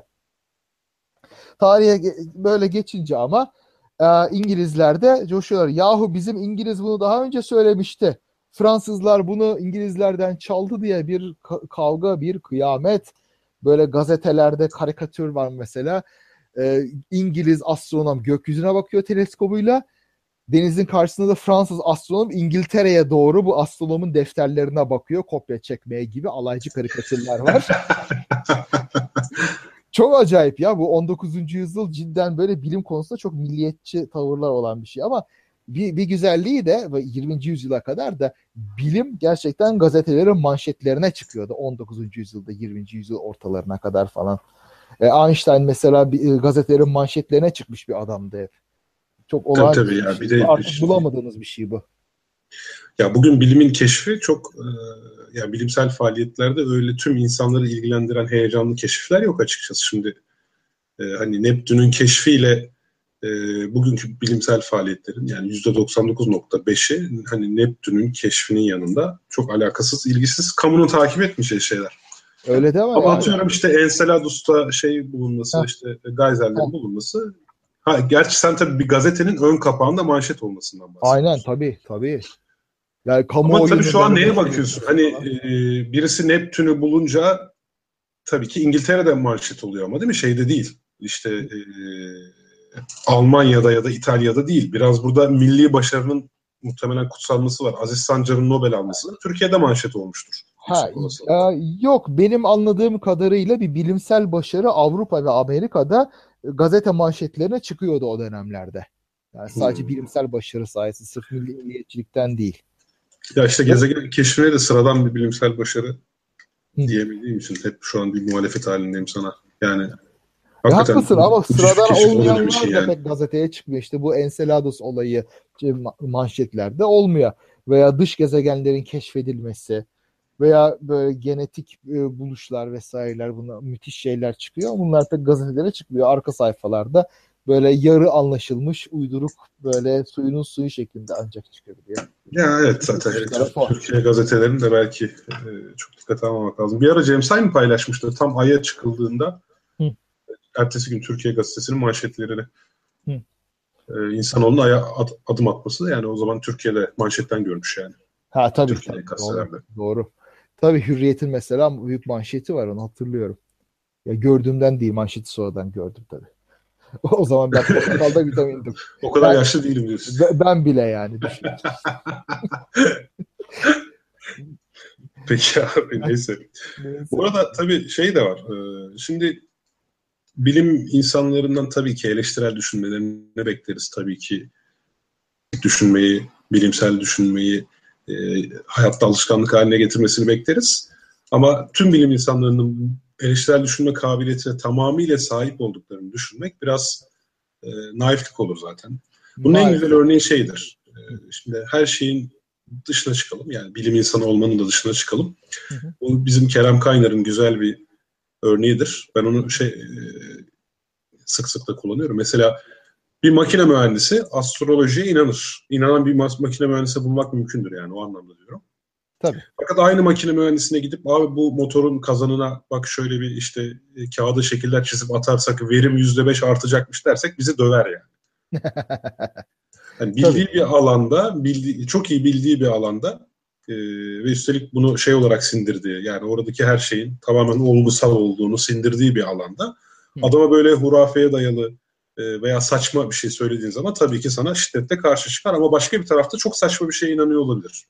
S2: Tarihe böyle geçince ama e, İngilizler de coşuyorlar. Yahu bizim İngiliz bunu daha önce söylemişti. Fransızlar bunu İngilizlerden çaldı diye bir kavga, bir kıyamet. Böyle gazetelerde karikatür var mesela. E, İngiliz astronom gökyüzüne bakıyor teleskobuyla. Denizin karşısında da Fransız astronom İngiltere'ye doğru bu astronomun defterlerine bakıyor. Kopya çekmeye gibi alaycı karikatürler var. çok acayip ya bu 19. yüzyıl cidden böyle bilim konusunda çok milliyetçi tavırlar olan bir şey ama bir, bir güzelliği de 20. yüzyıla kadar da bilim gerçekten gazetelerin manşetlerine çıkıyordu 19. yüzyılda 20. yüzyıl ortalarına kadar falan. E, Einstein mesela bir, e, gazetelerin manşetlerine çıkmış bir adamdı hep. Çok olağan tabii, tabii ya. Bir şey. de artık şey, bulamadığınız bir şey bu.
S1: Ya bugün bilimin keşfi çok e, yani bilimsel faaliyetlerde öyle tüm insanları ilgilendiren heyecanlı keşifler yok açıkçası. Şimdi e, hani Neptün'ün keşfiyle e, bugünkü bilimsel faaliyetlerin yani %99.5'i hani Neptün'ün keşfinin yanında çok alakasız, ilgisiz, kamunun takip etmeyeceği şeyler.
S2: Öyle de var.
S1: Ama yani. atıyorum işte Enceladus'ta şey bulunması, ha. işte geyserlerin bulunması. Ha, gerçi sen tabii bir gazetenin ön kapağında manşet olmasından bahsediyorsun.
S2: Aynen tabii tabii. Yani kamu
S1: Ama tabii şu an neye bakıyorsun? Hani e, birisi Neptün'ü bulunca tabii ki İngiltere'de manşet oluyor ama değil mi? Şeyde değil. İşte e, Almanya'da ya da İtalya'da değil. Biraz burada milli başarının muhtemelen kutsanması var. Aziz Sancar'ın Nobel alması Türkiye'de manşet olmuştur.
S2: Ha, e, yok benim anladığım kadarıyla bir bilimsel başarı Avrupa ve Amerika'da gazete manşetlerine çıkıyordu o dönemlerde. Yani sadece hmm. bilimsel başarı sayesinde sırf milliyetçilikten değil.
S1: Ya işte gezegen keşfine de sıradan bir bilimsel başarı Hı. diyemediğim için hep şu an bir muhalefet halindeyim sana. Yani
S2: ya haklısın ama sıradan olmayanlar şey yani. da pek gazeteye çıkmıyor. İşte bu Enceladus olayı manşetlerde olmuyor. Veya dış gezegenlerin keşfedilmesi veya böyle genetik e, buluşlar vesaireler buna müthiş şeyler çıkıyor. Bunlar pek gazetelere çıkmıyor. Arka sayfalarda böyle yarı anlaşılmış uyduruk böyle suyunun suyu şeklinde ancak çıkabiliyor.
S1: Ya evet zaten evet. Türkiye gazetelerinin de belki e, çok dikkate almamak lazım. Bir ara James Time paylaşmıştı tam Ay'a çıkıldığında. Ertesi gün Türkiye gazetesinin manşetlerini Hı. e, insanoğlunun Ay'a ad, adım atması yani o zaman Türkiye'de manşetten görmüş yani.
S2: Ha tabii. Türkiye Doğru, doğru. Tabii Hürriyet'in mesela büyük manşeti var onu hatırlıyorum. Ya gördüğümden değil manşeti sonradan gördüm tabii. o zaman ben portakalda vitamindim.
S1: o kadar ben, yaşlı değilim diyorsun.
S2: Ben, ben bile yani
S1: Peki abi neyse. neyse. Bu arada tabii şey de var. Ee, şimdi bilim insanlarından tabii ki eleştirel düşünmelerini bekleriz. Tabii ki düşünmeyi, bilimsel düşünmeyi e, hayatta alışkanlık haline getirmesini bekleriz. Ama tüm bilim insanlarının eleştirel düşünme kabiliyetine tamamıyla sahip olduklarını düşünmek biraz e, naiflik olur zaten. Bunun Naif. en güzel örneği şeydir. E, şimdi her şeyin dışına çıkalım. Yani bilim insanı olmanın da dışına çıkalım. Hı hı. Bu bizim Kerem Kaynar'ın güzel bir örneğidir. Ben onu şey e, sık sık da kullanıyorum. Mesela bir makine mühendisi astrolojiye inanır. İnanan bir makine mühendisi bulmak mümkündür yani o anlamda diyorum.
S2: Tabii.
S1: Fakat aynı makine mühendisine gidip abi bu motorun kazanına bak şöyle bir işte e, kağıda şekiller çizip atarsak verim yüzde beş artacakmış dersek bizi döver yani. yani bildiği Tabii. bir alanda, bildiği, çok iyi bildiği bir alanda e, ve üstelik bunu şey olarak sindirdiği yani oradaki her şeyin tamamen olgusal olduğunu sindirdiği bir alanda Hı. adama böyle hurafeye dayalı e, veya saçma bir şey söylediğin zaman tabii ki sana şiddetle karşı çıkar ama başka bir tarafta çok saçma bir şeye inanıyor olabilir.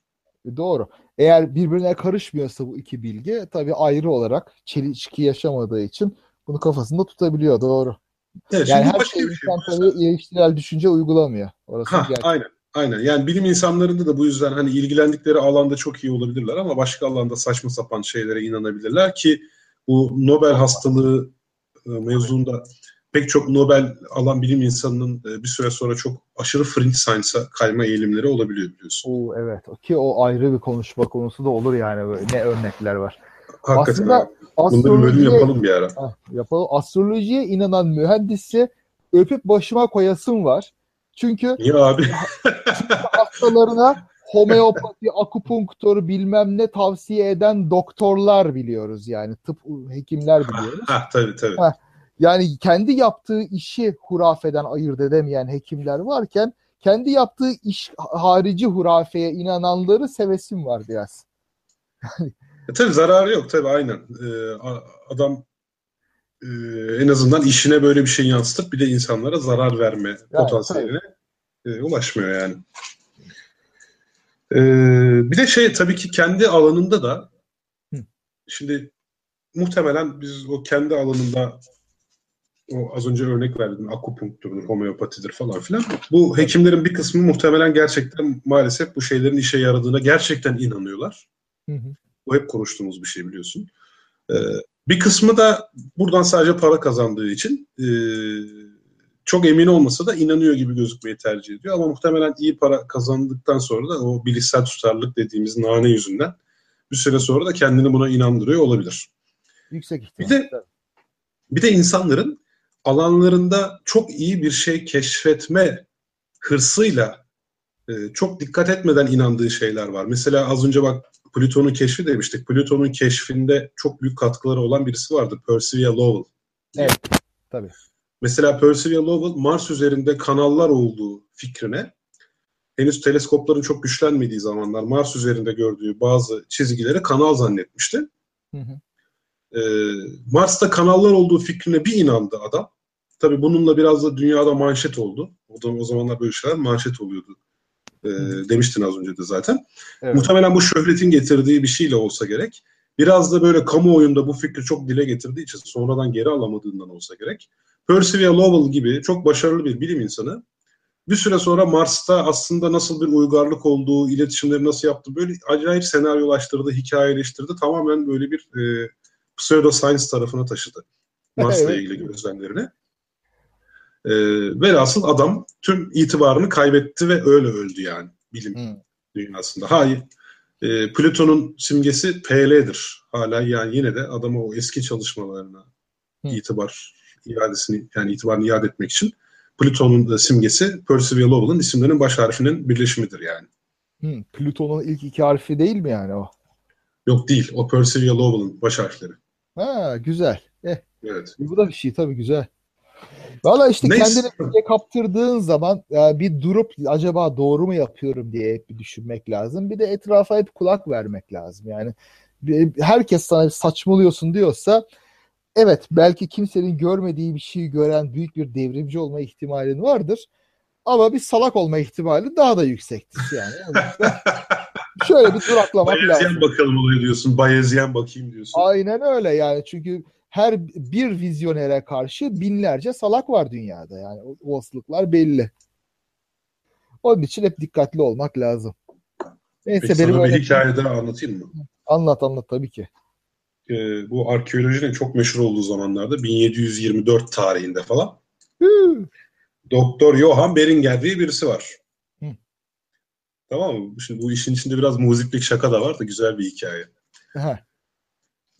S2: E, doğru. Eğer birbirine karışmıyorsa bu iki bilgi tabii ayrı olarak çelişki yaşamadığı için bunu kafasında tutabiliyor. Doğru.
S1: Evet,
S2: yani her şey
S1: şey
S2: insan tabii eleştirel düşünce uygulamıyor. Orası
S1: Ha,
S2: gerçek.
S1: aynen. Aynen. Yani bilim insanlarında da bu yüzden hani ilgilendikleri alanda çok iyi olabilirler ama başka alanda saçma sapan şeylere inanabilirler ki bu Nobel hastalığı e, mevzuunda pek çok Nobel alan bilim insanının e, bir süre sonra çok aşırı fringe science'a kayma eğilimleri olabiliyor biliyorsun.
S2: Oo, evet. Ki o ayrı bir konuşma konusu da olur yani. Böyle ne örnekler var.
S1: Hakikaten
S2: Aslında.
S1: Bunları bölüm
S2: Astrolojiye,
S1: yapalım bir ara.
S2: Heh, yapalım. Astrolojiye inanan mühendisi öpüp başıma koyasım var. Çünkü
S1: Niye abi?
S2: hastalarına homeopati, akupunktur bilmem ne tavsiye eden doktorlar biliyoruz yani. Tıp hekimler biliyoruz.
S1: ha tabii tabii.
S2: Ha. Yani kendi yaptığı işi hurafeden ayırt edemeyen hekimler varken kendi yaptığı iş harici hurafeye inananları sevesim var biraz.
S1: E, tabii zararı yok tabii aynen. Ee, adam e, en azından işine böyle bir şey yansıtıp bir de insanlara zarar verme potansiyeline e, ulaşmıyor yani. Ee, bir de şey tabii ki kendi alanında da
S2: Hı.
S1: şimdi muhtemelen biz o kendi alanında o az önce örnek verdim akupunkturdur, homeopatidir falan filan. Bu hekimlerin bir kısmı muhtemelen gerçekten maalesef bu şeylerin işe yaradığına gerçekten inanıyorlar.
S2: Hı hı.
S1: Bu hep konuştuğumuz bir şey biliyorsun. Ee, bir kısmı da buradan sadece para kazandığı için e, çok emin olmasa da inanıyor gibi gözükmeyi tercih ediyor. Ama muhtemelen iyi para kazandıktan sonra da o bilişsel tutarlılık dediğimiz nane yüzünden bir süre sonra da kendini buna inandırıyor olabilir.
S2: Yüksek ihtimal.
S1: Bir de- Bir de insanların alanlarında çok iyi bir şey keşfetme hırsıyla e, çok dikkat etmeden inandığı şeyler var. Mesela az önce bak Plüton'un keşfi demiştik. Plüton'un keşfinde çok büyük katkıları olan birisi vardı. Percival Lowell.
S2: Evet, tabii.
S1: Mesela Percival Lowell Mars üzerinde kanallar olduğu fikrine henüz teleskopların çok güçlenmediği zamanlar Mars üzerinde gördüğü bazı çizgileri kanal zannetmişti.
S2: Hı hı.
S1: Ee, Mars'ta kanallar olduğu fikrine bir inandı adam. Tabii bununla biraz da dünyada manşet oldu. O, da, o zamanlar böyle şeyler manşet oluyordu. Ee, demiştin az önce de zaten.
S2: Evet.
S1: Muhtemelen bu şöhretin getirdiği bir şeyle olsa gerek. Biraz da böyle kamuoyunda bu fikri çok dile getirdiği için sonradan geri alamadığından olsa gerek. Percival Lowell gibi çok başarılı bir bilim insanı bir süre sonra Mars'ta aslında nasıl bir uygarlık olduğu, iletişimleri nasıl yaptı böyle acayip senaryolaştırdı, hikayeleştirdi. Tamamen böyle bir e, pseudoscience tarafına taşıdı Mars'la
S2: Evet.
S1: ilgili gözlemlerini. E, velhasıl adam tüm itibarını kaybetti ve öyle öldü yani bilim
S2: Hı.
S1: dünyasında. Hayır. E, Plüton'un simgesi PL'dir. Hala yani yine de adama o eski çalışmalarına
S2: Hı.
S1: itibar iadesini yani itibarını iade etmek için Plüton'un simgesi Percival Lowell'ın isimlerinin baş harfinin birleşimidir yani.
S2: Hı. Plüton'un ilk iki harfi değil mi yani o?
S1: Yok değil. O Percival Lowell'ın baş harfleri.
S2: Ha, güzel. Eh,
S1: Evet.
S2: bu da bir şey tabii güzel. Valla işte
S1: Neyse.
S2: kendini kaptırdığın zaman e, bir durup acaba doğru mu yapıyorum diye hep bir düşünmek lazım. Bir de etrafa hep kulak vermek lazım. Yani herkes sana saçmalıyorsun diyorsa evet belki kimsenin görmediği bir şeyi gören büyük bir devrimci olma ihtimalin vardır. Ama bir salak olma ihtimali daha da yüksektir yani. Şöyle bir duraklamak lazım.
S1: Bayezyen bakalım oluyor diyorsun. Bayezyen bakayım diyorsun.
S2: Aynen öyle yani çünkü her bir vizyonere karşı binlerce salak var dünyada yani o olasılıklar belli. Onun için hep dikkatli olmak lazım. Neyse
S1: Peki sana bir
S2: öyle
S1: hikaye daha anlatayım mı?
S2: anlat anlat tabii ki.
S1: Ee, bu arkeolojinin çok meşhur olduğu zamanlarda 1724 tarihinde falan Doktor Johann Beringer diye birisi var.
S2: Hı.
S1: Tamam mı? Şimdi bu işin içinde biraz muziplik şaka da var da güzel bir hikaye.
S2: ha,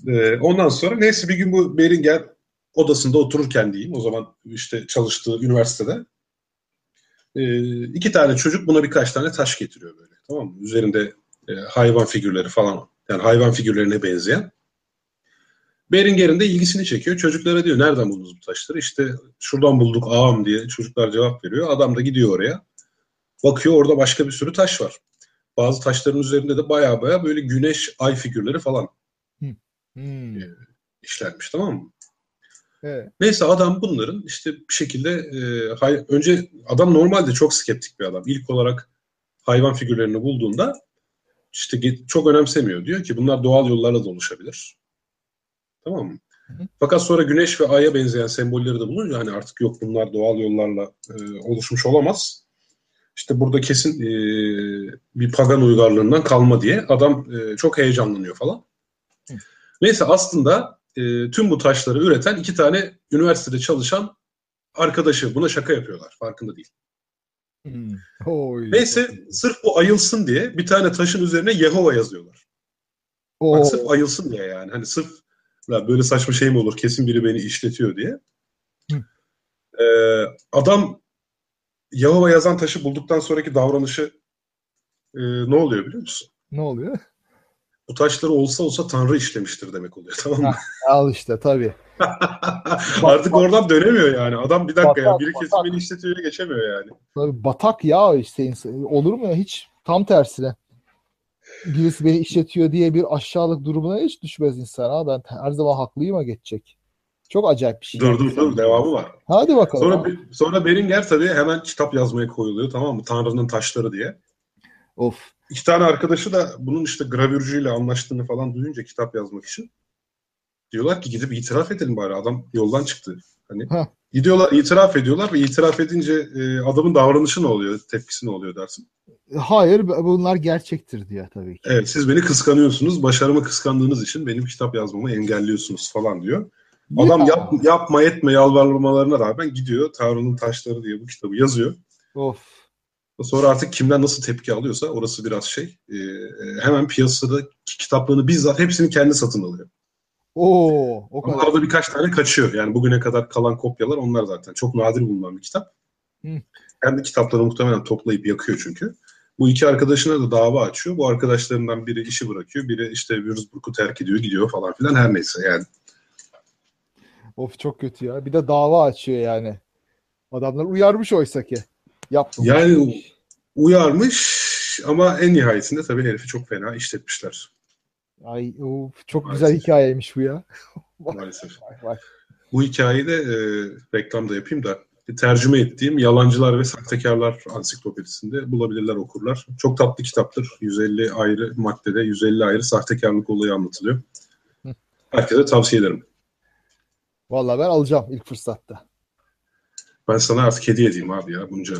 S1: Ee, ondan sonra neyse bir gün bu Beringer odasında otururken diyeyim o zaman işte çalıştığı üniversitede ee, iki tane çocuk buna birkaç tane taş getiriyor böyle tamam mı? Üzerinde e, hayvan figürleri falan yani hayvan figürlerine benzeyen. Beringer'in de ilgisini çekiyor. Çocuklara diyor nereden buldunuz bu taşları? İşte şuradan bulduk ağam diye çocuklar cevap veriyor. Adam da gidiyor oraya. Bakıyor orada başka bir sürü taş var. Bazı taşların üzerinde de baya baya böyle güneş ay figürleri falan
S2: hmm,
S1: işlenmiş tamam mı?
S2: Evet.
S1: Neyse adam bunların işte bir şekilde e, hay- önce adam normalde çok skeptik bir adam. İlk olarak hayvan figürlerini bulduğunda işte çok önemsemiyor. Diyor ki bunlar doğal yollarla da oluşabilir. Tamam mı?
S2: Hı.
S1: Fakat sonra güneş ve aya benzeyen sembolleri de bulunca hani artık yok bunlar doğal yollarla e, oluşmuş olamaz. İşte burada kesin e, bir pagan uygarlığından kalma diye adam e, çok heyecanlanıyor falan.
S2: Hı.
S1: Neyse aslında e, tüm bu taşları üreten iki tane üniversitede çalışan arkadaşı buna şaka yapıyorlar. Farkında değil.
S2: Hmm. Oy.
S1: Neyse sırf bu ayılsın diye bir tane taşın üzerine Yehova yazıyorlar.
S2: Oo.
S1: Bak sırf ayılsın diye yani. Hani sırf "La böyle saçma şey mi olur kesin biri beni işletiyor diye.
S2: Hı.
S1: Ee, adam Yehova yazan taşı bulduktan sonraki davranışı e, ne oluyor biliyor musun?
S2: Ne oluyor?
S1: Bu taşları olsa olsa Tanrı işlemiştir demek oluyor tamam mı?
S2: Al işte tabii.
S1: Artık oradan dönemiyor yani. Adam bir dakika ya
S2: Batak,
S1: biri kesin beni işletiyor geçemiyor yani.
S2: Tabii batak ya işte insan- olur mu ya hiç tam tersine. Birisi beni işletiyor diye bir aşağılık durumuna hiç düşmez insan ha. Ben her zaman haklıyıma geçecek. Çok acayip bir şey.
S1: Dur dur dur devamı var.
S2: Hadi bakalım.
S1: Sonra sonra Beringer tabii hemen kitap yazmaya koyuluyor tamam mı? Tanrı'nın taşları diye.
S2: Of.
S1: İki tane arkadaşı da bunun işte gravürcüyle anlaştığını falan duyunca kitap yazmak için diyorlar ki gidip itiraf edelim bari adam yoldan çıktı. Hani
S2: Heh.
S1: gidiyorlar itiraf ediyorlar ve itiraf edince e, adamın davranışı ne oluyor, tepkisi ne oluyor dersin.
S2: Hayır bunlar gerçektir diyor tabii ki.
S1: Evet siz beni kıskanıyorsunuz, başarımı kıskandığınız için benim kitap yazmamı engelliyorsunuz falan diyor. Adam
S2: Ya.
S1: yap, yapma etme yalvarmalarına rağmen gidiyor Tanrı'nın taşları diye bu kitabı yazıyor.
S2: Of.
S1: Sonra artık kimden nasıl tepki alıyorsa orası biraz şey. e, e, hemen piyasada kitaplarını bizzat hepsini kendi satın alıyor.
S2: Oo, o
S1: Ama
S2: kadar.
S1: arada birkaç tane kaçıyor. Yani bugüne kadar kalan kopyalar onlar zaten. Çok nadir bulunan bir kitap.
S2: Hı.
S1: Kendi kitaplarını muhtemelen toplayıp yakıyor çünkü. Bu iki arkadaşına da dava açıyor. Bu arkadaşlarından biri işi bırakıyor. Biri işte Würzburg'u terk ediyor, gidiyor falan filan. Her neyse yani.
S2: Of çok kötü ya. Bir de dava açıyor yani. Adamlar uyarmış oysa ki. Yaptım.
S1: Yani uyarmış ama en nihayetinde tabii herifi çok fena işletmişler
S2: Ay of, çok
S1: Maalesef.
S2: güzel hikayeymiş bu ya.
S1: maalesef.
S2: Vay vay.
S1: Bu hikayeyi de e, reklamda yapayım da tercüme ettiğim Yalancılar ve Sahtekarlar ansiklopedisinde bulabilirler okurlar. Çok tatlı kitaptır. 150 ayrı maddede 150 ayrı sahtekarlık olayı anlatılıyor. Herkese tavsiye ederim.
S2: Vallahi ben alacağım ilk fırsatta.
S1: Ben sana artık hediye edeyim abi ya bunca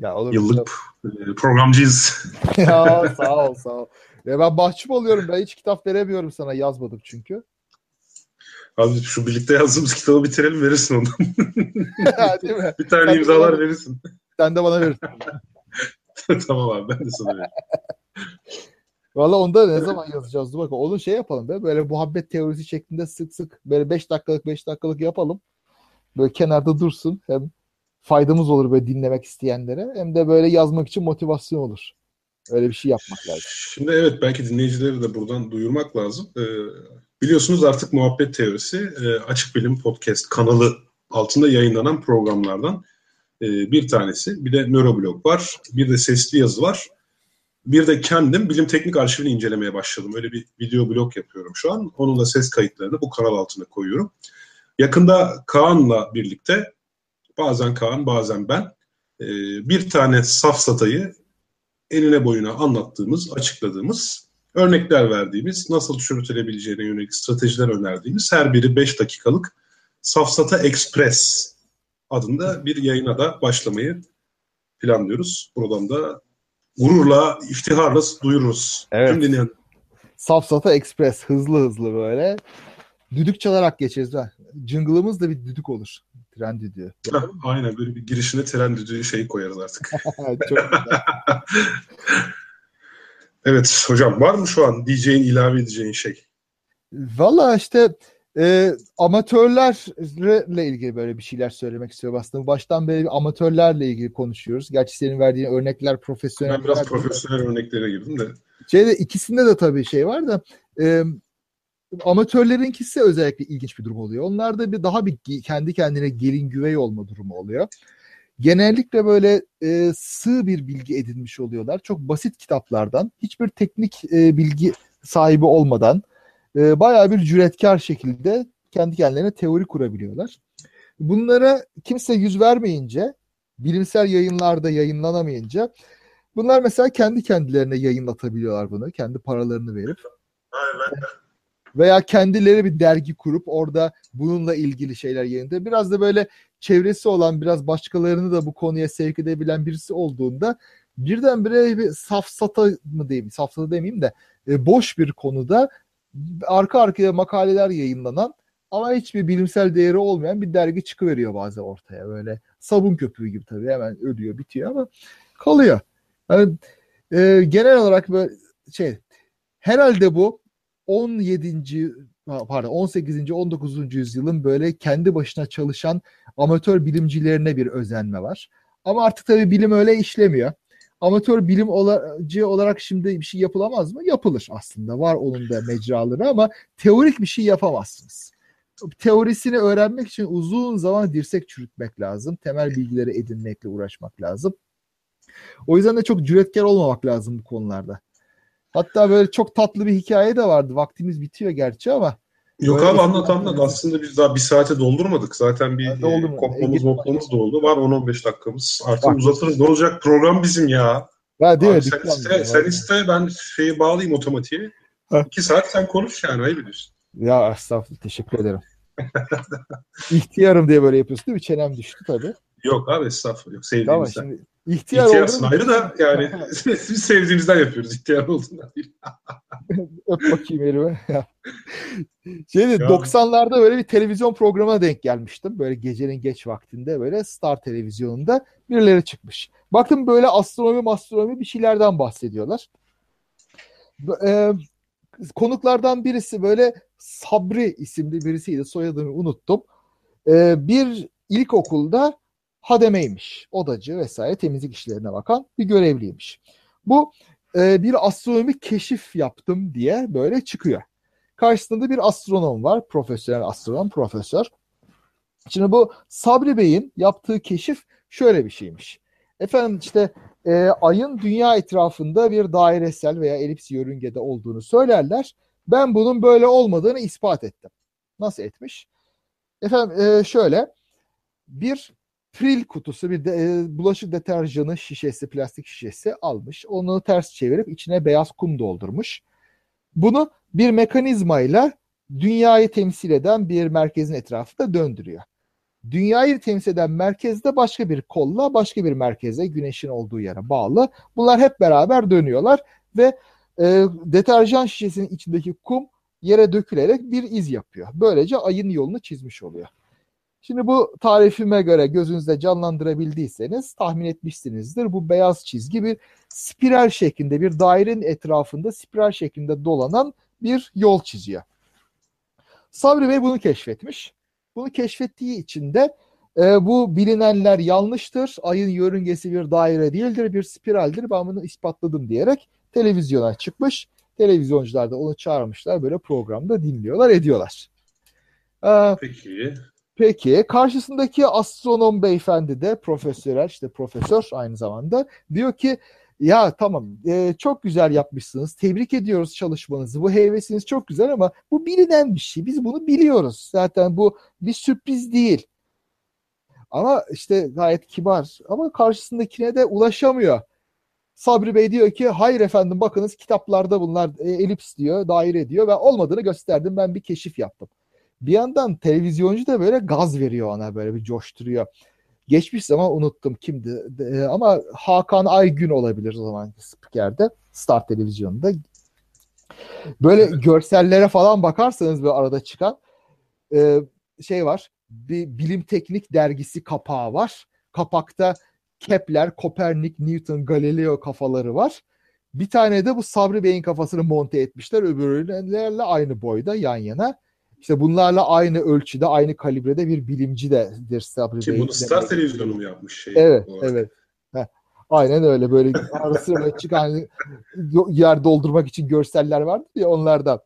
S2: Ya olur.
S1: yıllık e, programcıyız.
S2: ya sağ ol sağ ol. Ya ben mahcup oluyorum. Ben hiç kitap veremiyorum sana. Yazmadım çünkü.
S1: Abi şu birlikte yazdığımız kitabı bitirelim verirsin ondan.
S2: Değil mi?
S1: Bir tane
S2: Sen
S1: imzalar
S2: bana-
S1: verirsin.
S2: Sen de bana verirsin.
S1: tamam abi ben de sana veririm.
S2: Valla onda ne zaman yazacağız? Dur bakalım. Onu şey yapalım be. Böyle muhabbet teorisi şeklinde sık sık böyle 5 dakikalık 5 dakikalık yapalım. Böyle kenarda dursun. Hem faydamız olur böyle dinlemek isteyenlere. Hem de böyle yazmak için motivasyon olur. Öyle bir şey yapmak lazım.
S1: Şimdi evet belki dinleyicileri de buradan duyurmak lazım. Ee, biliyorsunuz artık Muhabbet Teorisi e, Açık Bilim Podcast kanalı altında yayınlanan programlardan e, bir tanesi. Bir de Nöroblog var. Bir de sesli yazı var. Bir de kendim bilim teknik arşivini incelemeye başladım. Öyle bir video blog yapıyorum şu an. Onun da ses kayıtlarını bu kanal altına koyuyorum. Yakında Kaan'la birlikte bazen Kaan bazen ben e, bir tane safsatayı enine boyuna anlattığımız, açıkladığımız, örnekler verdiğimiz, nasıl çürütülebileceğine yönelik stratejiler önerdiğimiz her biri 5 dakikalık Safsata Express adında bir yayına da başlamayı planlıyoruz. Buradan da gururla, iftiharla duyururuz.
S2: Evet.
S1: Tüm dinleyen
S2: Safsata Express hızlı hızlı böyle. Düdük çalarak geçeriz. Jingle'ımız da bir düdük olur. Tren düdüğü.
S1: Heh, aynen böyle bir girişine tren düdüğü şeyi koyarız artık.
S2: Çok güzel.
S1: evet hocam var mı şu an diyeceğin, ilave edeceğin şey?
S2: Valla işte e, amatörlerle ilgili böyle bir şeyler söylemek istiyorum aslında. Baştan beri amatörlerle ilgili konuşuyoruz. Gerçi senin verdiğin örnekler profesyonel.
S1: Ben biraz profesyonel örneklere girdim de.
S2: Şeyde ikisinde de tabii şey var da e, amatörlerinkisi özellikle ilginç bir durum oluyor. Onlarda bir daha bir kendi kendine gelin güvey olma durumu oluyor. Genellikle böyle e, sığ bir bilgi edinmiş oluyorlar. Çok basit kitaplardan, hiçbir teknik e, bilgi sahibi olmadan e, bayağı bir cüretkar şekilde kendi kendilerine teori kurabiliyorlar. Bunlara kimse yüz vermeyince, bilimsel yayınlarda yayınlanamayınca bunlar mesela kendi kendilerine yayınlatabiliyorlar bunu. Kendi paralarını verip.
S1: Aynen.
S2: Veya kendileri bir dergi kurup orada bununla ilgili şeyler yayınlıyor. Biraz da böyle çevresi olan, biraz başkalarını da bu konuya sevk edebilen birisi olduğunda birdenbire bir safsata mı diyeyim, safsata demeyeyim de e, boş bir konuda arka arkaya makaleler yayınlanan ama hiçbir bilimsel değeri olmayan bir dergi çıkıveriyor bazen ortaya böyle sabun köpüğü gibi tabii hemen ölüyor bitiyor ama kalıyor. Yani, e, genel olarak böyle şey herhalde bu 17. pardon 18. 19. yüzyılın böyle kendi başına çalışan amatör bilimcilerine bir özenme var. Ama artık tabii bilim öyle işlemiyor. Amatör bilim olacı olarak şimdi bir şey yapılamaz mı? Yapılır aslında. Var onun da mecraları ama teorik bir şey yapamazsınız. Teorisini öğrenmek için uzun zaman dirsek çürütmek lazım. Temel bilgileri edinmekle uğraşmak lazım. O yüzden de çok cüretkar olmamak lazım bu konularda. Hatta böyle çok tatlı bir hikaye de vardı. Vaktimiz bitiyor gerçi ama.
S1: Yok abi anlat anlat. Aslında biz daha bir saate doldurmadık. Zaten bir yani e, kopmamız mopmamız da oldu. Var 10-15 dakikamız. Artık Bak. uzatırız. Ne olacak? Program bizim ya.
S2: Ha, değil
S1: abi? Sen iste, sen iste ben şeyi bağlayayım otomatiğe. Ha. İki saat sen konuş yani ayıp ediyorsun.
S2: Ya estağfurullah teşekkür ederim. İhtiyarım diye böyle yapıyorsun değil mi? Çenem düştü tabii.
S1: Yok abi estağfurullah. Yok sevdiğimizden. Tamam, şimdi
S2: İhtiyar
S1: İhtiyarsın ayrı da yani biz sevdiğimizden yapıyoruz ihtiyar olduğundan değil.
S2: Öp bakayım elime. Şeyde 90'larda böyle bir televizyon programına denk gelmiştim. Böyle gecenin geç vaktinde böyle Star televizyonunda birileri çıkmış. Baktım böyle astronomi astronomi bir şeylerden bahsediyorlar. Ee, konuklardan birisi böyle Sabri isimli birisiydi. Soyadını unuttum. Ee, bir ilkokulda hademeymiş. Odacı vesaire temizlik işlerine bakan bir görevliymiş. Bu e, bir astronomik keşif yaptım diye böyle çıkıyor. Karşısında bir astronom var. Profesyonel astronom, profesör. Şimdi bu Sabri Bey'in yaptığı keşif şöyle bir şeymiş. Efendim işte e, ayın dünya etrafında bir dairesel veya elips yörüngede olduğunu söylerler. Ben bunun böyle olmadığını ispat ettim. Nasıl etmiş? Efendim e, şöyle bir Pril kutusu bir de, e, bulaşık deterjanı şişesi, plastik şişesi almış. Onu ters çevirip içine beyaz kum doldurmuş. Bunu bir mekanizmayla dünyayı temsil eden bir merkezin etrafında döndürüyor. Dünyayı temsil eden merkezde başka bir kolla başka bir merkeze güneşin olduğu yere bağlı. Bunlar hep beraber dönüyorlar ve e, deterjan şişesinin içindeki kum yere dökülerek bir iz yapıyor. Böylece ayın yolunu çizmiş oluyor. Şimdi bu tarifime göre gözünüzde canlandırabildiyseniz tahmin etmişsinizdir. Bu beyaz çizgi bir spiral şeklinde bir dairenin etrafında spiral şeklinde dolanan bir yol çiziyor. Sabri Bey bunu keşfetmiş. Bunu keşfettiği için de e, bu bilinenler yanlıştır. Ayın yörüngesi bir daire değildir, bir spiraldir. Ben bunu ispatladım diyerek televizyona çıkmış. Televizyoncular da onu çağırmışlar. Böyle programda dinliyorlar, ediyorlar.
S1: Ee, Peki.
S2: Peki karşısındaki astronom beyefendi de profesörel işte profesör aynı zamanda diyor ki ya tamam e, çok güzel yapmışsınız tebrik ediyoruz çalışmanızı bu hevesiniz çok güzel ama bu bilinen bir şey biz bunu biliyoruz zaten bu bir sürpriz değil ama işte gayet kibar ama karşısındakine de ulaşamıyor. Sabri Bey diyor ki hayır efendim bakınız kitaplarda bunlar e, elips diyor daire diyor ve olmadığını gösterdim ben bir keşif yaptım bir yandan televizyoncu da böyle gaz veriyor ona böyle bir coşturuyor. Geçmiş zaman unuttum kimdi e, ama Hakan Aygün olabilir o zaman spikerde Star Televizyonu'nda. Böyle görsellere falan bakarsanız böyle arada çıkan e, şey var. Bir bilim teknik dergisi kapağı var. Kapakta Kepler, Kopernik, Newton, Galileo kafaları var. Bir tane de bu Sabri Bey'in kafasını monte etmişler. Öbürlerle aynı boyda yan yana. İşte bunlarla aynı ölçüde, aynı kalibrede bir bilimci dedir Sabri
S1: Ki Bey. bunu Star Televizyonu mu yapmış? Şey,
S2: evet, evet. Heh. Aynen öyle böyle arası böyle çıkan yer doldurmak için görseller vardı ya onlardan.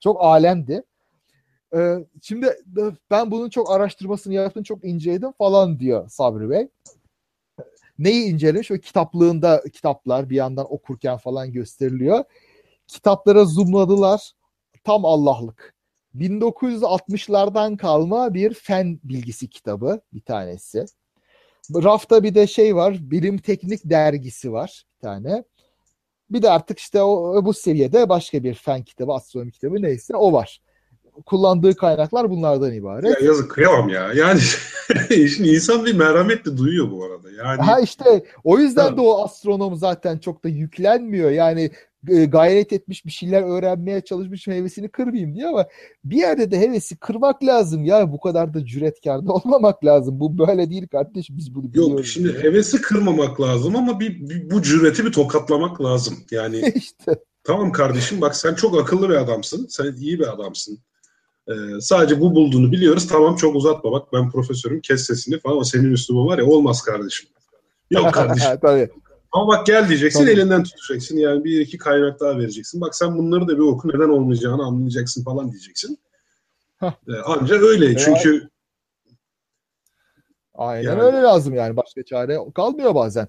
S2: Çok alemdi. Ee, şimdi ben bunun çok araştırmasını yaptım, çok inceledim falan diyor Sabri Bey. Neyi incelemiş? O kitaplığında kitaplar bir yandan okurken falan gösteriliyor. Kitaplara zoomladılar. Tam Allah'lık 1960'lardan kalma bir fen bilgisi kitabı bir tanesi. Rafta bir de şey var. Bilim Teknik dergisi var bir tane. Bir de artık işte o bu seviyede başka bir fen kitabı, astronomi kitabı neyse o var. Kullandığı kaynaklar bunlardan ibaret.
S1: Ya yazık kıyamam ya. Yani şimdi insan bir merhamet de duyuyor bu arada. Yani
S2: Ha işte o yüzden
S1: Ha.
S2: de o astronom zaten çok da yüklenmiyor. Yani gayret etmiş bir şeyler öğrenmeye çalışmış hevesini kırmayayım diye ama bir yerde de hevesi kırmak lazım ya bu kadar da cüretkar da olmamak lazım. Bu böyle değil kardeş biz bunu biliyoruz.
S1: yok şimdi
S2: diye.
S1: hevesi kırmamak lazım ama bir, bir- bu cüreti bir tokatlamak lazım. Yani
S2: işte
S1: Tamam kardeşim bak sen çok akıllı bir adamsın. Sen iyi bir adamsın. Ee, sadece bu bulduğunu biliyoruz. Tamam çok uzatma bak ben profesörüm kes sesini falan ama senin üslubun var ya olmaz kardeşim. Yok kardeşim.
S2: Tabii.
S1: Ama bak gel diyeceksin
S2: Tabii.
S1: elinden tutacaksın. Yani bir iki kaynak daha vereceksin. Bak sen bunları da bir oku neden olmayacağını anlayacaksın falan diyeceksin.
S2: Hah.
S1: Ee, anca öyle. Çünkü
S2: Aynen
S1: Yani-
S2: öyle lazım yani başka çare kalmıyor bazen.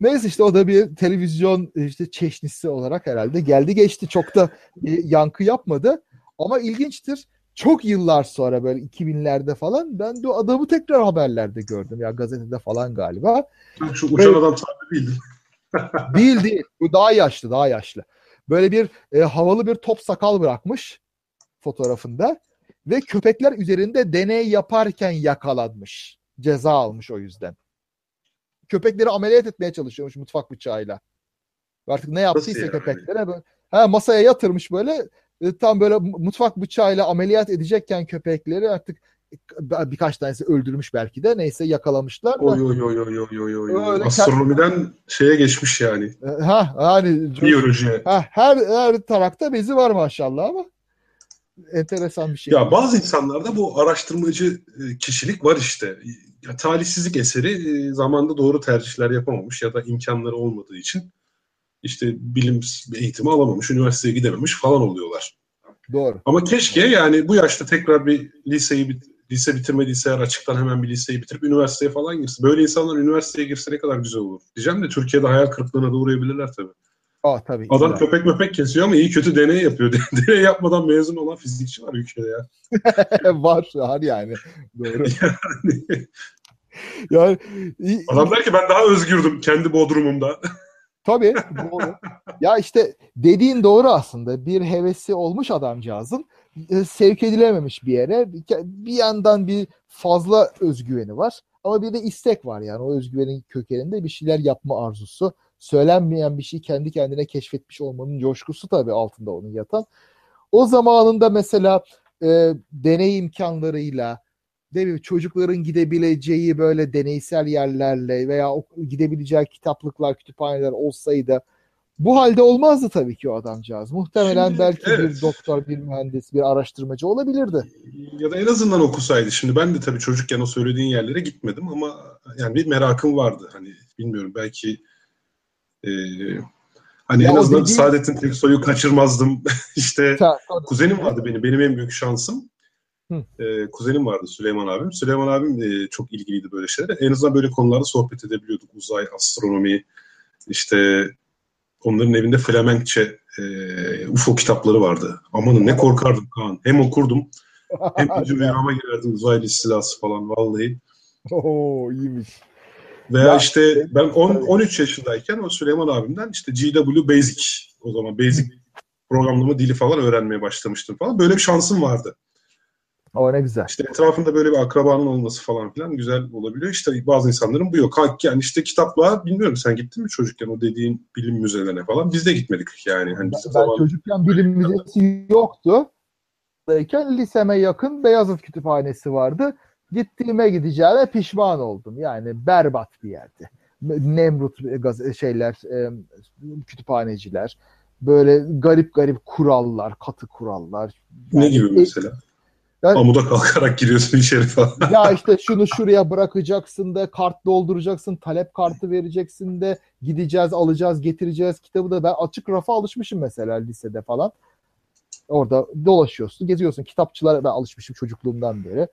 S2: Neyse işte o da bir televizyon işte çeşnisi olarak herhalde geldi geçti. Çok da bir yankı yapmadı. Ama ilginçtir. Çok yıllar sonra böyle 2000'lerde falan ben de o adamı tekrar haberlerde gördüm. Ya gazetede falan galiba.
S1: şu uçan adam tabi değildi.
S2: Değil değil. Bu daha yaşlı daha yaşlı. Böyle bir e, havalı bir top sakal bırakmış fotoğrafında. Ve köpekler üzerinde deney yaparken yakalanmış. Ceza almış o yüzden. Köpekleri ameliyat etmeye çalışıyormuş mutfak bıçağıyla. Artık ne yaptıysa
S1: yani?
S2: köpeklere böyle, ha, masaya yatırmış böyle e, tam böyle mutfak bıçağıyla ameliyat edecekken köpekleri artık birkaç tanesi öldürmüş belki de neyse yakalamışlar. da.
S1: Oy oy oy oy oy oy oy. Astronomiden şeye geçmiş yani.
S2: E, Ha hani
S1: Biyolojiye.
S2: Ha, her her tarakta bezi var maşallah ama enteresan bir şey.
S1: Ya bazı insanlarda bu araştırmacı e, kişilik var işte. Ya, talihsizlik eseri zamanda doğru tercihler yapamamış ya da imkanları olmadığı için işte bilim eğitimi alamamış, üniversiteye gidememiş falan oluyorlar.
S2: Doğru.
S1: Ama keşke yani bu yaşta tekrar bir liseyi bit- lise bitirmediyse eğer açıktan hemen bir liseyi bitirip üniversiteye falan girse. Böyle insanlar üniversiteye girse ne kadar güzel olur. Diyeceğim de Türkiye'de hayal kırıklığına da uğrayabilirler tabii.
S2: Aa tabii.
S1: Adam
S2: illa.
S1: köpek möpek kesiyor ama iyi kötü deney yapıyor. deney yapmadan mezun olan fizikçi var ülkede ya.
S2: var var yani. Doğru. Yani i-
S1: Adam der ki ben daha özgürdüm kendi bodrumumda.
S2: Tabii doğru. Ya işte dediğin doğru aslında. Bir hevesi olmuş adamcağızın e, sevk edilememiş bir yere. Bir yandan bir fazla özgüveni var. Ama bir de istek var yani o özgüvenin kökeninde bir şeyler yapma arzusu. Söylenmeyen bir şey kendi kendine keşfetmiş olmanın coşkusu tabii altında onun yatan. O zamanında mesela e, deney imkanlarıyla değil mi? Çocukların gidebileceği böyle deneysel yerlerle veya gidebileceği kitaplıklar, kütüphaneler olsaydı bu halde olmazdı tabii ki o adamcağız. Muhtemelen
S1: Şimdi,
S2: belki bir
S1: evet.
S2: doktor, bir mühendis, bir araştırmacı olabilirdi.
S1: ya da en azından okusaydı. Şimdi ben de tabii çocukken o söylediğin yerlere gitmedim ama yani bir merakım vardı. Hani bilmiyorum belki e, hani
S2: Ya
S1: en azından
S2: dediğin-
S1: Saadettin Teksoy'u kaçırmazdım. işte
S2: Ta-
S1: kuzenim vardı benim. Benim en büyük şansım.
S2: Hı.
S1: Ee, kuzenim vardı Süleyman abim. Süleyman abim de çok ilgiliydi böyle şeylere. En azından böyle konularda sohbet edebiliyorduk. Uzay, astronomi, işte onların evinde Flemenkçe e, UFO kitapları vardı. Amanın ne korkardım Kaan. Hem okurdum hem rüyama girerdi uzaylı istilası falan vallahi.
S2: Oo iyiymiş.
S1: Veya
S2: Ya,
S1: işte ben on-
S2: tabii.
S1: 13 yaşındayken o Süleyman abimden işte GW Basic o zaman Basic programlama dili falan öğrenmeye başlamıştım falan. Böyle bir şansım vardı.
S2: O ne güzel.
S1: İşte etrafında böyle bir akrabanın olması falan filan güzel olabiliyor. İşte bazı insanların bu yok. Yani işte kitaplığa bilmiyorum sen gittin mi çocukken o dediğin bilim müzelerine falan. Biz de gitmedik yani. Hani
S2: Ben, ben çocukken bilim müzesi yoktu. Liseme yakın Beyazıt Kütüphanesi vardı. Gittiğime gideceğime pişman oldum. Yani berbat bir yerdi. Nemrut şeyler, kütüphaneciler, böyle garip garip kurallar, katı kurallar.
S1: ne gibi mesela?
S2: Yani-
S1: Amuda kalkarak giriyorsun içeri falan.
S2: ya işte şunu şuraya bırakacaksın da kart dolduracaksın, talep kartı vereceksin de gideceğiz, alacağız, getireceğiz kitabı da ben açık rafa alışmışım mesela lisede falan. Orada dolaşıyorsun, geziyorsun. Kitapçılara ben alışmışım çocukluğumdan beri.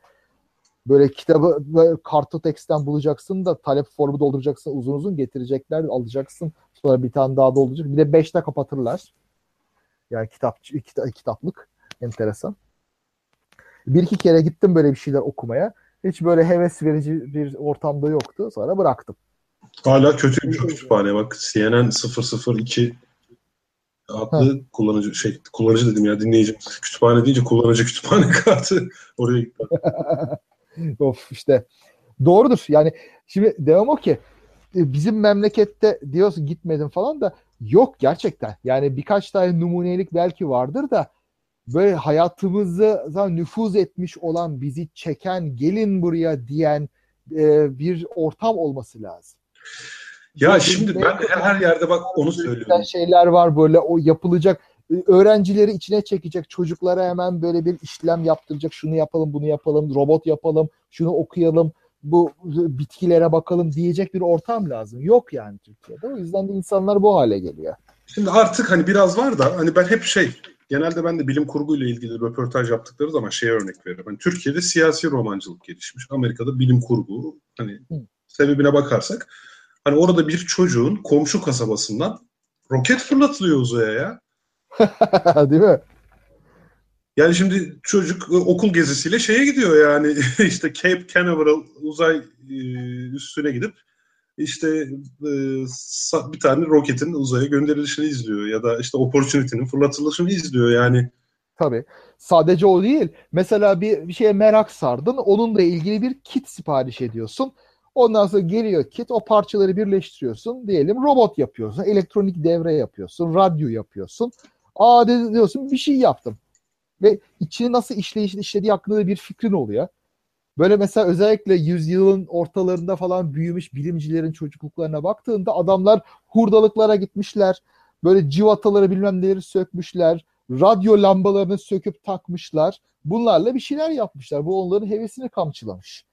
S2: Böyle kitabı böyle kartoteksten bulacaksın da talep formu dolduracaksın uzun uzun getirecekler alacaksın. Sonra bir tane daha dolduracak. Bir de beşte kapatırlar. Yani kitapçı, kita- kitaplık. Enteresan. Bir iki kere gittim böyle bir şeyler okumaya. Hiç böyle heves verici bir ortamda yoktu. Sonra bıraktım.
S1: Hala kötüymüş o kütüphane bak. CNN 002 adlı ha. kullanıcı şey kullanıcı dedim ya dinleyici. Kütüphane deyince kullanıcı kütüphane kartı oraya gitti.
S2: of işte doğrudur. Yani şimdi devam o ki e, bizim memlekette diyorsun gitmedim falan da yok gerçekten. Yani birkaç tane numunelik belki vardır da böyle hayatımızı nüfuz etmiş olan bizi çeken gelin buraya diyen e, bir ortam olması lazım.
S1: Ya böyle şimdi ben her, her yerde bak onu söylüyorum.
S2: Şeyler var böyle o yapılacak e, öğrencileri içine çekecek çocuklara hemen böyle bir işlem yaptıracak şunu yapalım bunu yapalım robot yapalım şunu okuyalım bu bitkilere bakalım diyecek bir ortam lazım. Yok yani Türkiye'de. O yüzden de insanlar bu hale geliyor.
S1: Şimdi artık hani biraz var da hani ben hep şey genelde ben de bilim kurguyla ilgili röportaj yaptıkları zaman şey örnek veririm. Hani Türkiye'de siyasi romancılık gelişmiş. Amerika'da bilim kurgu hani Hı. sebebine bakarsak hani orada bir çocuğun komşu kasabasından roket fırlatılıyor uzaya ya.
S2: Değil mi?
S1: Yani şimdi çocuk e, okul gezisiyle şeye gidiyor yani işte Cape Canaveral uzay e, üstüne gidip işte e, bir tane roketin uzaya gönderilişini izliyor ya da işte Opportunity'nin fırlatılışını izliyor yani.
S2: Tabii. Sadece o değil. Mesela bir, bir şeye merak sardın. Onunla ilgili bir kit sipariş ediyorsun. Ondan sonra geliyor kit. O parçaları birleştiriyorsun. Diyelim robot yapıyorsun. Elektronik devre yapıyorsun. Radyo yapıyorsun. Aa diyorsun bir şey yaptım ve içini nasıl işleyiş, işlediği hakkında bir fikrin oluyor. Böyle mesela özellikle yüzyılın ortalarında falan büyümüş bilimcilerin çocukluklarına baktığında adamlar hurdalıklara gitmişler. Böyle civataları bilmem neleri sökmüşler. Radyo lambalarını söküp takmışlar. Bunlarla bir şeyler yapmışlar. Bu onların hevesini kamçılamış.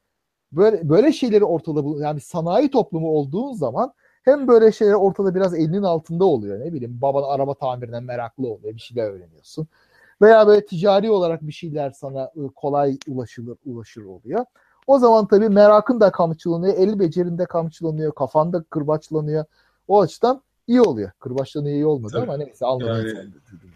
S2: Böyle, böyle şeyleri ortada yani sanayi toplumu olduğun zaman hem böyle şeyler ortada biraz elinin altında oluyor. Ne bileyim baban araba tamirine meraklı oluyor. Bir şeyler öğreniyorsun veya böyle ticari olarak bir şeyler sana ıı, kolay ulaşılır ulaşır oluyor. O zaman tabii merakın da kamçılanıyor, el becerinde kamçılanıyor, kafanda kırbaçlanıyor. O açıdan iyi oluyor. Kırbaçlanıyor iyi olmadı tabii. ama neyse anladık. Yani,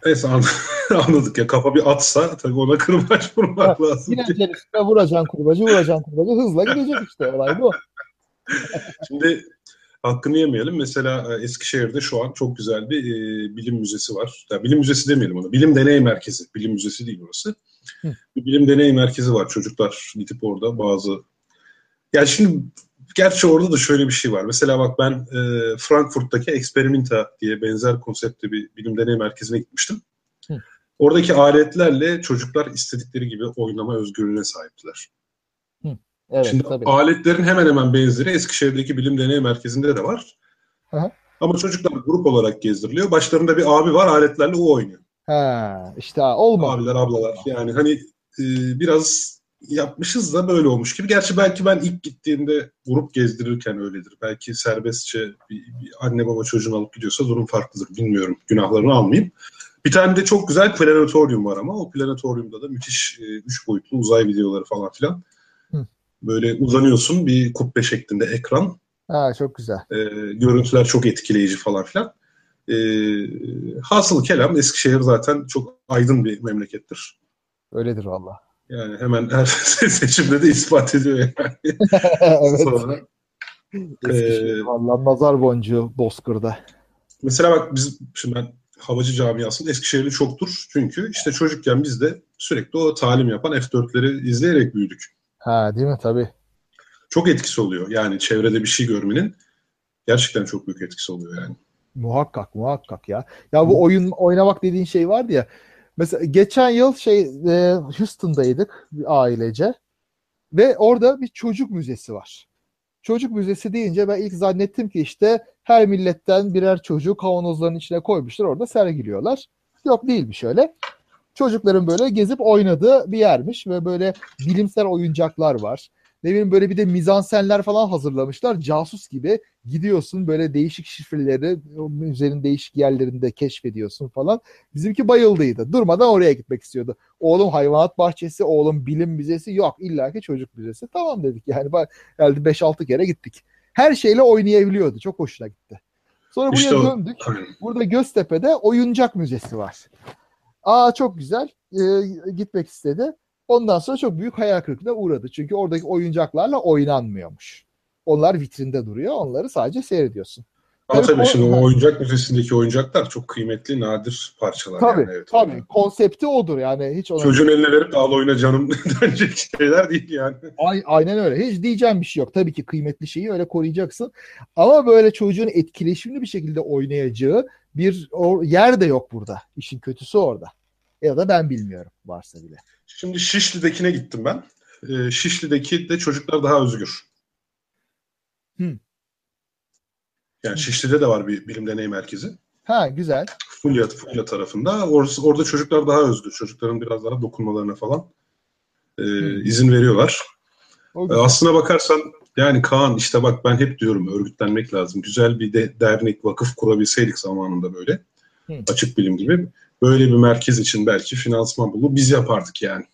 S1: neyse anladık ya kafa bir atsa tabii ona kırbaç vurmak lazım.
S2: Yine üstüne vuracaksın kurbacı, vuracaksın kurbacı hızla gidecek işte olay bu.
S1: Şimdi hakkını yemeyelim. Mesela e, Eskişehir'de şu an çok güzel bir e, bilim müzesi var. Ya, bilim müzesi demeyelim ona. Bilim deney merkezi. Bilim müzesi değil orası. Hı. Bir bilim deney merkezi var. Çocuklar gidip orada bazı... Yani şimdi gerçi orada da şöyle bir şey var. Mesela bak ben e, Frankfurt'taki Experimenta diye benzer konseptli bir bilim deney merkezine gitmiştim. Hı. Oradaki aletlerle çocuklar istedikleri gibi oynama özgürlüğüne sahiptiler. Evet, Şimdi tabii. aletlerin hemen hemen benzeri Eskişehir'deki bilim deney merkezinde de var. Hı Ama çocuklar grup olarak gezdiriliyor. Başlarında bir abi var aletlerle o oynuyor.
S2: Ha, işte olmadı.
S1: Abiler, ablalar. Yani hani e, biraz yapmışız da böyle olmuş gibi. Gerçi belki ben ilk gittiğimde grup gezdirirken öyledir. Belki serbestçe bir, bir anne baba çocuğunu alıp gidiyorsa durum farklıdır. Bilmiyorum. Günahlarını almayayım. Bir tane de çok güzel planetoryum var ama o planetoryumda da müthiş e, üç boyutlu uzay videoları falan filan. Böyle uzanıyorsun bir kubbe şeklinde ekran.
S2: Ha, çok güzel.
S1: E, görüntüler çok etkileyici falan filan. E, hasılı kelam Eskişehir zaten çok aydın bir memlekettir.
S2: Öyledir valla.
S1: Yani hemen her seçimde de ispat ediyor yani.
S2: evet. Sonra, Eskişehir e, valla nazar boncuğu Bozkır'da.
S1: Mesela bak biz şimdi ben havacı camiasında Eskişehir'de çoktur. Çünkü işte çocukken biz de sürekli o talim yapan F4'leri izleyerek büyüdük.
S2: Ha değil mi? Tabii.
S1: Çok etkisi oluyor. Yani çevrede bir şey görmenin gerçekten çok büyük etkisi oluyor yani.
S2: Muhakkak muhakkak ya. Ya bu oyun oynamak dediğin şey vardı ya. Mesela geçen yıl şey e, Houston'daydık ailece ve orada bir çocuk müzesi var. Çocuk müzesi deyince ben ilk zannettim ki işte her milletten birer çocuğu kavanozların içine koymuşlar orada sergiliyorlar. Yok değilmiş öyle çocukların böyle gezip oynadığı bir yermiş ve böyle bilimsel oyuncaklar var. Ne bileyim böyle bir de mizansenler falan hazırlamışlar. Casus gibi gidiyorsun böyle değişik şifreleri üzerinin değişik yerlerinde keşfediyorsun falan. Bizimki bayıldıydı. Durmadan oraya gitmek istiyordu. Oğlum hayvanat bahçesi, oğlum bilim müzesi yok. illaki çocuk müzesi. Tamam dedik yani. Herhalde 5-6 kere gittik. Her şeyle oynayabiliyordu. Çok hoşuna gitti. Sonra buraya işte döndük. Burada Göztepe'de oyuncak müzesi var. Aa çok güzel. E, gitmek istedi. Ondan sonra çok büyük hayal kırıklığına uğradı. Çünkü oradaki oyuncaklarla oynanmıyormuş. Onlar vitrinde duruyor. Onları sadece seyrediyorsun.
S1: Ama
S2: Tabii
S1: şimdi o oyuncak müzesindeki oyuncak çok kıymetli, nadir parçalar.
S2: Tabii,
S1: yani, evet.
S2: tabii. Konsepti odur yani. Hiç ona...
S1: Çocuğun eline verip al oyna canım dönecek şeyler değil yani.
S2: Ay- aynen öyle. Hiç diyeceğim bir şey yok. Tabii ki kıymetli şeyi öyle koruyacaksın. Ama böyle çocuğun etkileşimli bir şekilde oynayacağı bir yer de yok burada. İşin kötüsü orada. Ya da ben bilmiyorum varsa bile.
S1: Şimdi Şişli'dekine gittim ben. Ee, Şişli'deki de çocuklar daha özgür.
S2: Hı.
S1: Yani Şişli'de de var bir bilim deney merkezi.
S2: Ha güzel.
S1: Fulya, Fulya tarafında. Orası, orada çocuklar daha özgür. Çocukların biraz daha dokunmalarına falan e, izin veriyorlar. E, aslına bakarsan yani Kaan işte bak ben hep diyorum örgütlenmek lazım. Güzel bir de, dernek, vakıf kurabilseydik zamanında böyle.
S2: Hı.
S1: Açık bilim gibi. Böyle bir merkez için belki finansman bulup biz yapardık yani.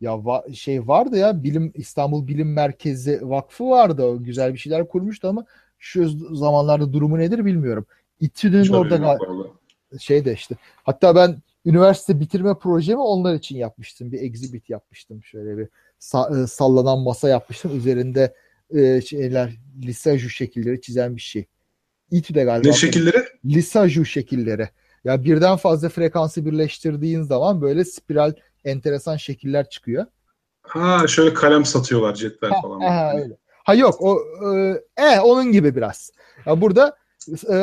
S2: Ya va- şey vardı ya Bilim İstanbul Bilim Merkezi Vakfı vardı. O güzel bir şeyler kurmuştu ama şu zamanlarda durumu nedir bilmiyorum. İTÜ'nün orada şey de işte. Hatta ben üniversite bitirme projemi onlar için yapmıştım. Bir exhibit yapmıştım. Şöyle bir sa- e, sallanan masa yapmıştım. Üzerinde e, şeyler lisaju şekilleri çizen bir şey. İTÜ'de galiba.
S1: Ne şekilleri?
S2: Lisaju şekilleri. Ya birden fazla frekansı birleştirdiğin zaman böyle spiral enteresan şekiller çıkıyor.
S1: Ha şöyle kalem satıyorlar cetvel
S2: Ha,
S1: falan.
S2: ha, öyle. Ha yok o e, e, onun gibi biraz. Ya burada e,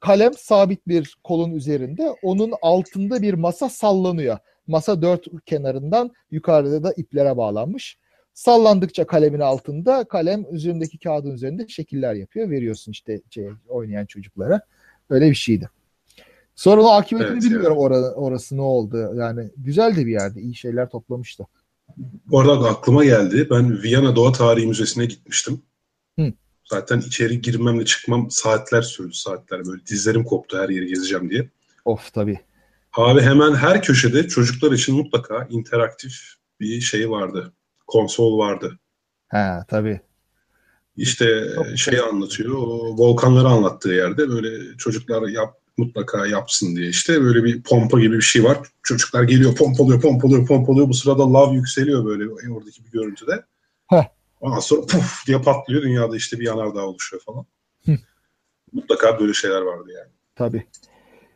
S2: kalem sabit bir kolun üzerinde onun altında bir masa sallanıyor. Masa dört kenarından yukarıda da iplere bağlanmış. Sallandıkça kalemin altında kalem üzerindeki kağıdın üzerinde şekiller yapıyor. Veriyorsun işte şey, oynayan çocuklara. Öyle bir şeydi. Sonra akıbetini
S1: Evet,
S2: bilmiyorum ora- orası ne oldu. Yani güzel de bir yerdi. İyi şeyler toplamıştı.
S1: Bu arada aklıma geldi. Ben Viyana Doğa Tarihi Müzesi'ne gitmiştim.
S2: Hı.
S1: Zaten içeri girmemle çıkmam saatler sürdü saatler. Böyle dizlerim koptu her yeri gezeceğim diye.
S2: Of tabii.
S1: Abi hemen her köşede çocuklar için mutlaka interaktif bir şey vardı. Konsol vardı.
S2: Ha tabii.
S1: İşte
S2: Çok
S1: şey anlatıyor. O volkanları anlattığı yerde böyle çocuklar yap mutlaka yapsın diye işte böyle bir pompa gibi bir şey var. Çocuklar geliyor pompalıyor pompalıyor pompalıyor. Bu sırada lav yükseliyor böyle oradaki bir görüntüde.
S2: Heh.
S1: Ondan sonra puf diye patlıyor. Dünyada işte bir yanardağ oluşuyor falan.
S2: Hı.
S1: Mutlaka böyle şeyler vardı yani.
S2: Tabii.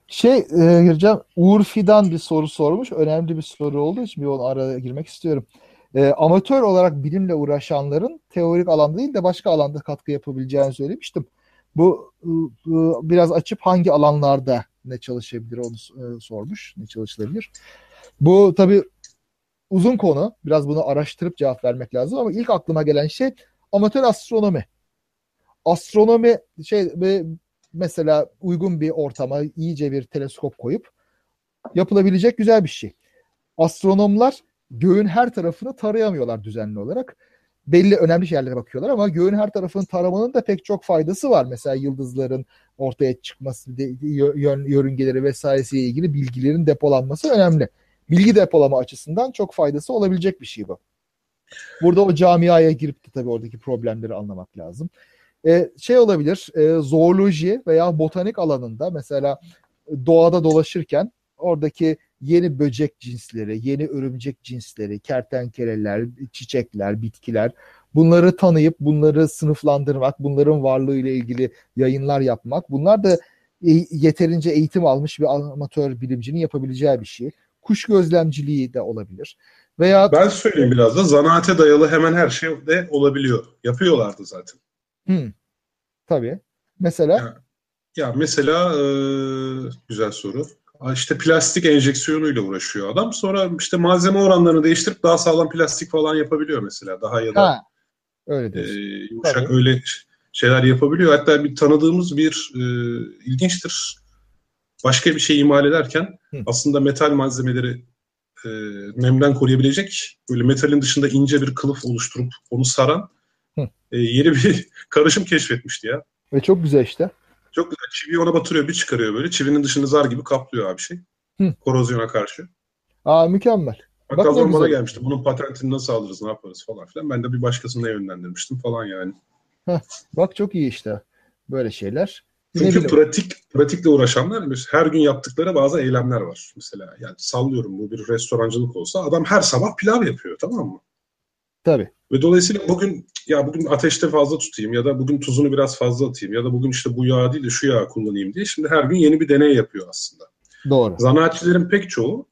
S2: Şey e, gireceğim. Uğur Fidan bir soru sormuş. Önemli bir soru olduğu için bir onu araya girmek istiyorum. E, amatör olarak bilimle uğraşanların teorik alanda değil de başka alanda katkı yapabileceğini söylemiştim. Bu e, e, biraz açıp hangi alanlarda ne çalışabilir onu e, sormuş. Ne çalışılabilir. Bu tabii uzun konu. Biraz bunu araştırıp cevap vermek lazım ama ilk aklıma gelen şey amatör astronomi. Astronomi şey mesela uygun bir ortama iyice bir teleskop koyup yapılabilecek güzel bir şey. Astronomlar göğün her tarafını tarayamıyorlar düzenli olarak. Belli önemli şeylere bakıyorlar ama göğün her tarafını taramanın da pek çok faydası var. Mesela yıldızların ortaya çıkması, yön, yörüngeleri vesairesiyle ilgili bilgilerin depolanması önemli. Bilgi depolama açısından çok faydası olabilecek bir şey bu. Burada o camiaya girip de tabii oradaki problemleri anlamak lazım. Ee, şey olabilir, e, zooloji veya botanik alanında mesela doğada dolaşırken oradaki yeni böcek cinsleri, yeni örümcek cinsleri, kertenkeleler, çiçekler, bitkiler bunları tanıyıp bunları sınıflandırmak, bunların varlığı ile ilgili yayınlar yapmak bunlar da yeterince eğitim almış bir amatör bilimcinin yapabileceği bir şey. Kuş gözlemciliği de olabilir. Veya
S1: Ben söyleyeyim biraz da zanaate dayalı hemen her şey de olabiliyor. Yapıyorlardı zaten.
S2: Hmm, tabii. Mesela
S1: Ya, ya mesela e, güzel soru. İşte plastik enjeksiyonuyla uğraşıyor adam. Sonra işte malzeme oranlarını değiştirip daha sağlam plastik falan yapabiliyor mesela. Daha ya da
S2: ha, öyle
S1: e, yumuşak
S2: Tabii.
S1: öyle şeyler yapabiliyor. Hatta bir tanıdığımız bir e, ilginçtir. Başka bir şey imal ederken
S2: Hı.
S1: aslında metal malzemeleri e, nemden koruyabilecek böyle metalin dışında ince bir kılıf oluşturup onu saran
S2: Hı.
S1: e, yeni bir karışım keşfetmişti ya.
S2: Ve çok güzel işte.
S1: Çok güzel. Çiviyi ona batırıyor, bir çıkarıyor böyle. Çivinin dışını zar gibi kaplıyor abi şey.
S2: Hı.
S1: Korozyona karşı.
S2: Aa mükemmel. Ne
S1: Bak bana gelmişti. Bunun patentini nasıl alırız, ne yaparız falan filan. Ben de bir başkasına yönlendirmiştim falan yani.
S2: Bak çok iyi işte böyle şeyler.
S1: Çünkü pratik pratikle uğraşanlar her gün yaptıkları bazı eylemler var. Mesela yani sallıyorum bu bir restorancılık olsa adam her sabah pilav yapıyor tamam mı?
S2: Tabii.
S1: Ve dolayısıyla bugün ya bugün ateşte fazla tutayım ya da bugün tuzunu biraz fazla atayım ya da bugün işte bu yağ değil de şu yağ kullanayım diye şimdi her gün yeni bir deney yapıyor aslında.
S2: Doğru.
S1: Zanaatçilerin pek çoğu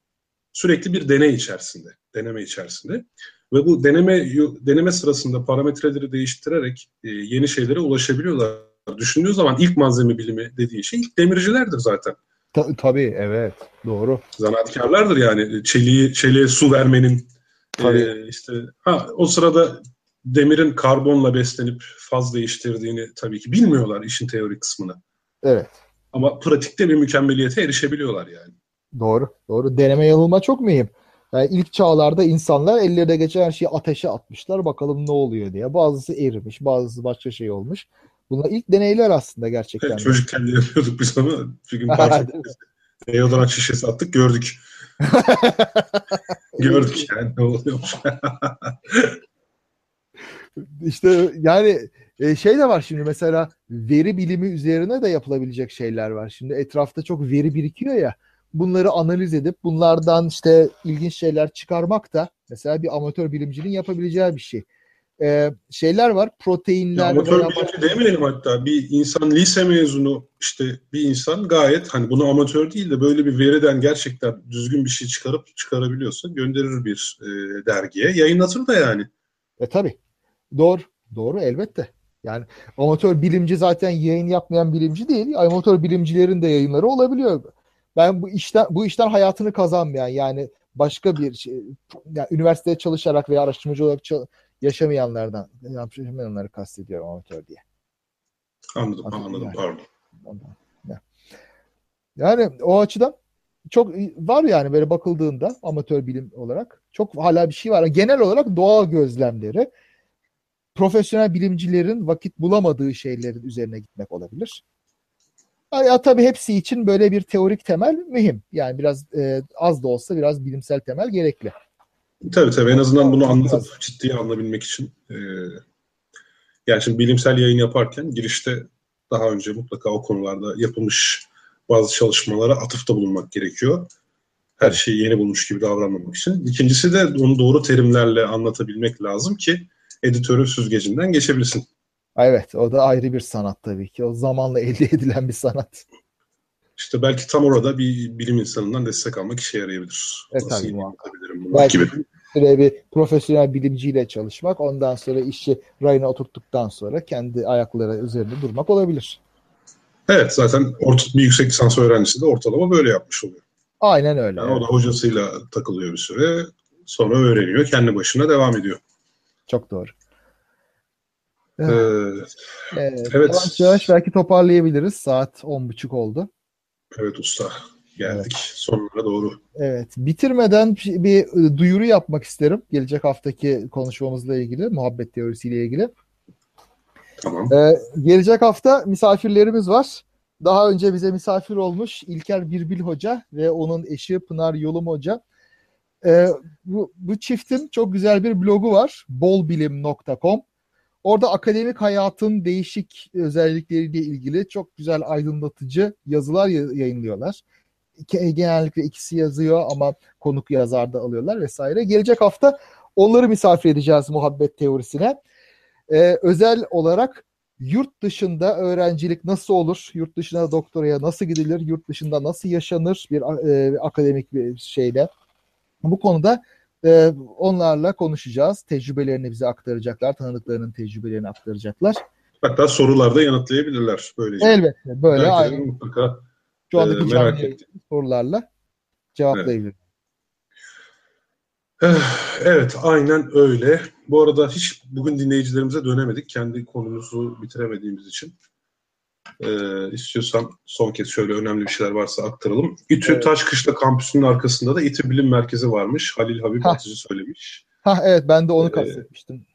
S1: sürekli bir deney içerisinde, deneme içerisinde ve bu deneme deneme sırasında parametreleri değiştirerek e, yeni şeylere ulaşabiliyorlar. Düşündüğü zaman ilk malzeme bilimi dediği şey ilk demircilerdir zaten.
S2: Ta- tabii evet doğru.
S1: Zanaatkarlardır yani çeliği çeliğe su vermenin e, işte ha o sırada demirin karbonla beslenip faz değiştirdiğini tabii ki bilmiyorlar işin teorik kısmını.
S2: Evet.
S1: Ama pratikte bir mükemmeliyete erişebiliyorlar yani.
S2: Doğru. Doğru. Deneme yanılma çok mühim. Yani ilk çağlarda insanlar ellerine geçen her şeyi ateşe atmışlar. Bakalım ne oluyor diye. Bazısı erimiş, bazısı başka şey olmuş. Bunlar ilk deneyler aslında gerçekten.
S1: Evet, çocukken de yapıyorduk biz ama bir gün parça deodorant şişesi attık gördük. gördük yani ne oluyormuş.
S2: İşte yani e, şey de var şimdi mesela veri bilimi üzerine de yapılabilecek şeyler var. Şimdi etrafta çok veri birikiyor ya bunları analiz edip bunlardan işte ilginç şeyler çıkarmak da mesela bir amatör bilimcinin yapabileceği bir şey. Ee, şeyler var proteinler. Ya,
S1: amatör bilimci demeyelim hatta bir insan lise mezunu işte bir insan gayet hani bunu amatör değil de böyle bir veriden gerçekten düzgün bir şey çıkarıp çıkarabiliyorsa gönderir bir e, dergiye yayınlatır da yani.
S2: E tabi doğru doğru elbette. Yani amatör bilimci zaten yayın yapmayan bilimci değil. Amatör bilimcilerin de yayınları olabiliyor. Ben bu işten bu işten hayatını kazanmayan yani başka bir şey, yani üniversitede çalışarak veya araştırmacı olarak yaşamayanlardan yaşamayanları kastediyorum amatör diye.
S1: Anladım, Aslında anladım, yani. pardon.
S2: Yani o açıdan çok var yani böyle bakıldığında amatör bilim olarak çok hala bir şey var. Genel olarak doğa gözlemleri profesyonel bilimcilerin vakit bulamadığı şeylerin üzerine gitmek olabilir. Ya tabii hepsi için böyle bir teorik temel mühim. Yani biraz e, az da olsa biraz bilimsel temel gerekli.
S1: Tabii tabii en azından bunu anlatıp ciddiye alınabilmek için. E, yani şimdi bilimsel yayın yaparken girişte daha önce mutlaka o konularda yapılmış bazı çalışmalara atıfta bulunmak gerekiyor. Her şeyi yeni bulmuş gibi davranmamak için. İkincisi de onu doğru terimlerle anlatabilmek lazım ki editörün süzgecinden geçebilsin.
S2: Evet o da ayrı bir sanat tabii ki. O zamanla elde edilen bir sanat.
S1: İşte belki tam orada bir bilim insanından destek almak işe yarayabilir.
S2: Evet tabii belki gibi. Bir profesyonel bilimciyle çalışmak ondan sonra işi rayına oturttuktan sonra kendi ayakları üzerinde durmak olabilir.
S1: Evet zaten orta, bir yüksek lisans öğrencisi de ortalama böyle yapmış oluyor.
S2: Aynen öyle.
S1: Yani evet. O da hocasıyla takılıyor bir süre. Sonra öğreniyor. Kendi başına devam ediyor.
S2: Çok doğru. Evet. evet. evet. Yavaş yavaş belki toparlayabiliriz. Saat on buçuk oldu.
S1: Evet usta. Geldik evet. sonlara doğru.
S2: Evet. Bitirmeden bir duyuru yapmak isterim. Gelecek haftaki konuşmamızla ilgili, muhabbet teorisiyle ilgili.
S1: Tamam.
S2: Ee, gelecek hafta misafirlerimiz var. Daha önce bize misafir olmuş İlker Birbil Hoca ve onun eşi Pınar Yolum Hoca. Ee, bu, bu çiftin çok güzel bir blogu var. bolbilim.com. Orada akademik hayatın değişik özellikleriyle ilgili çok güzel aydınlatıcı yazılar yayınlıyorlar. Genellikle ikisi yazıyor ama konuk yazar da alıyorlar vesaire. Gelecek hafta onları misafir edeceğiz muhabbet teorisine. Ee, özel olarak yurt dışında öğrencilik nasıl olur? Yurt dışına doktoraya nasıl gidilir? Yurt dışında nasıl yaşanır bir e, akademik bir şeyle? Bu konuda ee, onlarla konuşacağız. Tecrübelerini bize aktaracaklar. Tanıdıklarının tecrübelerini aktaracaklar.
S1: Hatta sorularda yanıtlayabilirler böylece.
S2: Elbette. Böyle aynı. Mutlaka Şu andaki e, merak sorularla cevaplayabilir.
S1: Evet. evet, aynen öyle. Bu arada hiç bugün dinleyicilerimize dönemedik. Kendi konumuzu bitiremediğimiz için. Ee, istiyorsan son kez şöyle önemli bir şeyler varsa aktaralım. İTÜ evet. Taşkışla kampüsünün arkasında da İTÜ Bilim Merkezi varmış. Halil Habib Atıcı söylemiş.
S2: Ha evet ben de onu ee, kastetmiştim.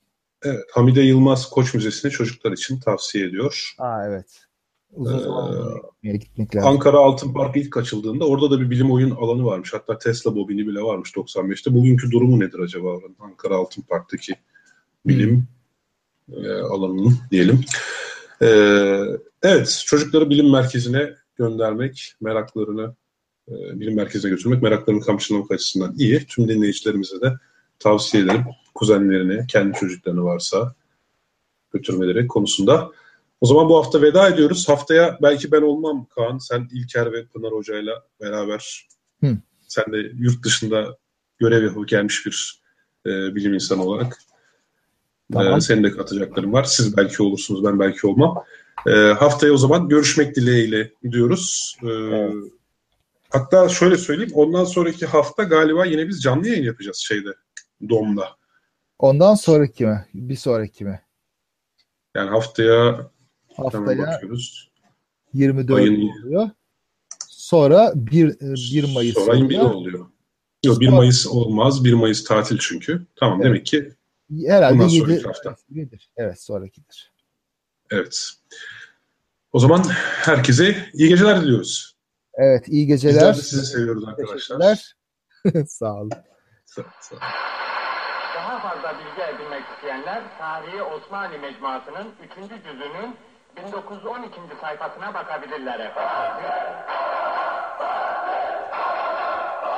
S1: Evet, Hamide Yılmaz Koç Müzesi'ni çocuklar için tavsiye ediyor.
S2: Aa evet. Uzun
S1: ee, gitmek lazım. Ankara Altın Park ilk açıldığında orada da bir bilim oyun alanı varmış. Hatta Tesla bobini bile varmış 95'te. Bugünkü durumu nedir acaba Ankara Altın Park'taki bilim hmm. e, alanının diyelim. Ee, Evet, çocukları bilim merkezine göndermek, meraklarını e, bilim merkezine götürmek, meraklarını kamçılamak açısından iyi. Tüm dinleyicilerimize de tavsiye ederim. Kuzenlerini, kendi çocuklarını varsa götürmeleri konusunda. O zaman bu hafta veda ediyoruz. Haftaya belki ben olmam Kaan. Sen İlker ve Pınar Hoca'yla beraber
S2: Hı.
S1: sen de yurt dışında görev yapıp gelmiş bir e, bilim insanı olarak
S2: Tamam.
S1: e, senin de katacakların var. Siz belki olursunuz, ben belki olmam. E, haftaya o zaman görüşmek dileğiyle diyoruz. E,
S2: Evet.
S1: Hatta şöyle söyleyeyim, ondan sonraki hafta galiba yine biz canlı yayın yapacağız şeyde, Dom'da.
S2: Ondan sonraki mi? Bir sonraki mi?
S1: Yani haftaya
S2: Haftaya
S1: bakıyoruz.
S2: 24
S1: Ayın-
S2: oluyor. Sonra 1, 1 Mayıs
S1: Sonra ayın biri
S2: oluyor.
S1: oluyor. Yok 1
S2: Sonra-
S1: Mayıs olmaz. 1 Mayıs tatil çünkü. Tamam
S2: Evet.
S1: demek ki
S2: Herhalde
S1: Ondan
S2: 7
S1: sonraki hafta.
S2: Evet sonrakidir.
S1: Evet. O zaman herkese iyi geceler diliyoruz.
S2: Evet iyi
S1: Bizler
S2: geceler.
S1: de sizi seviyoruz arkadaşlar.
S2: Teşekkürler. Sağ olun.
S1: Sağ- sağ-
S3: Daha fazla bilgi edinmek isteyenler Tarihi Osmanlı Mecmuası'nın 3. cüzünün 1912. sayfasına bakabilirler efendim.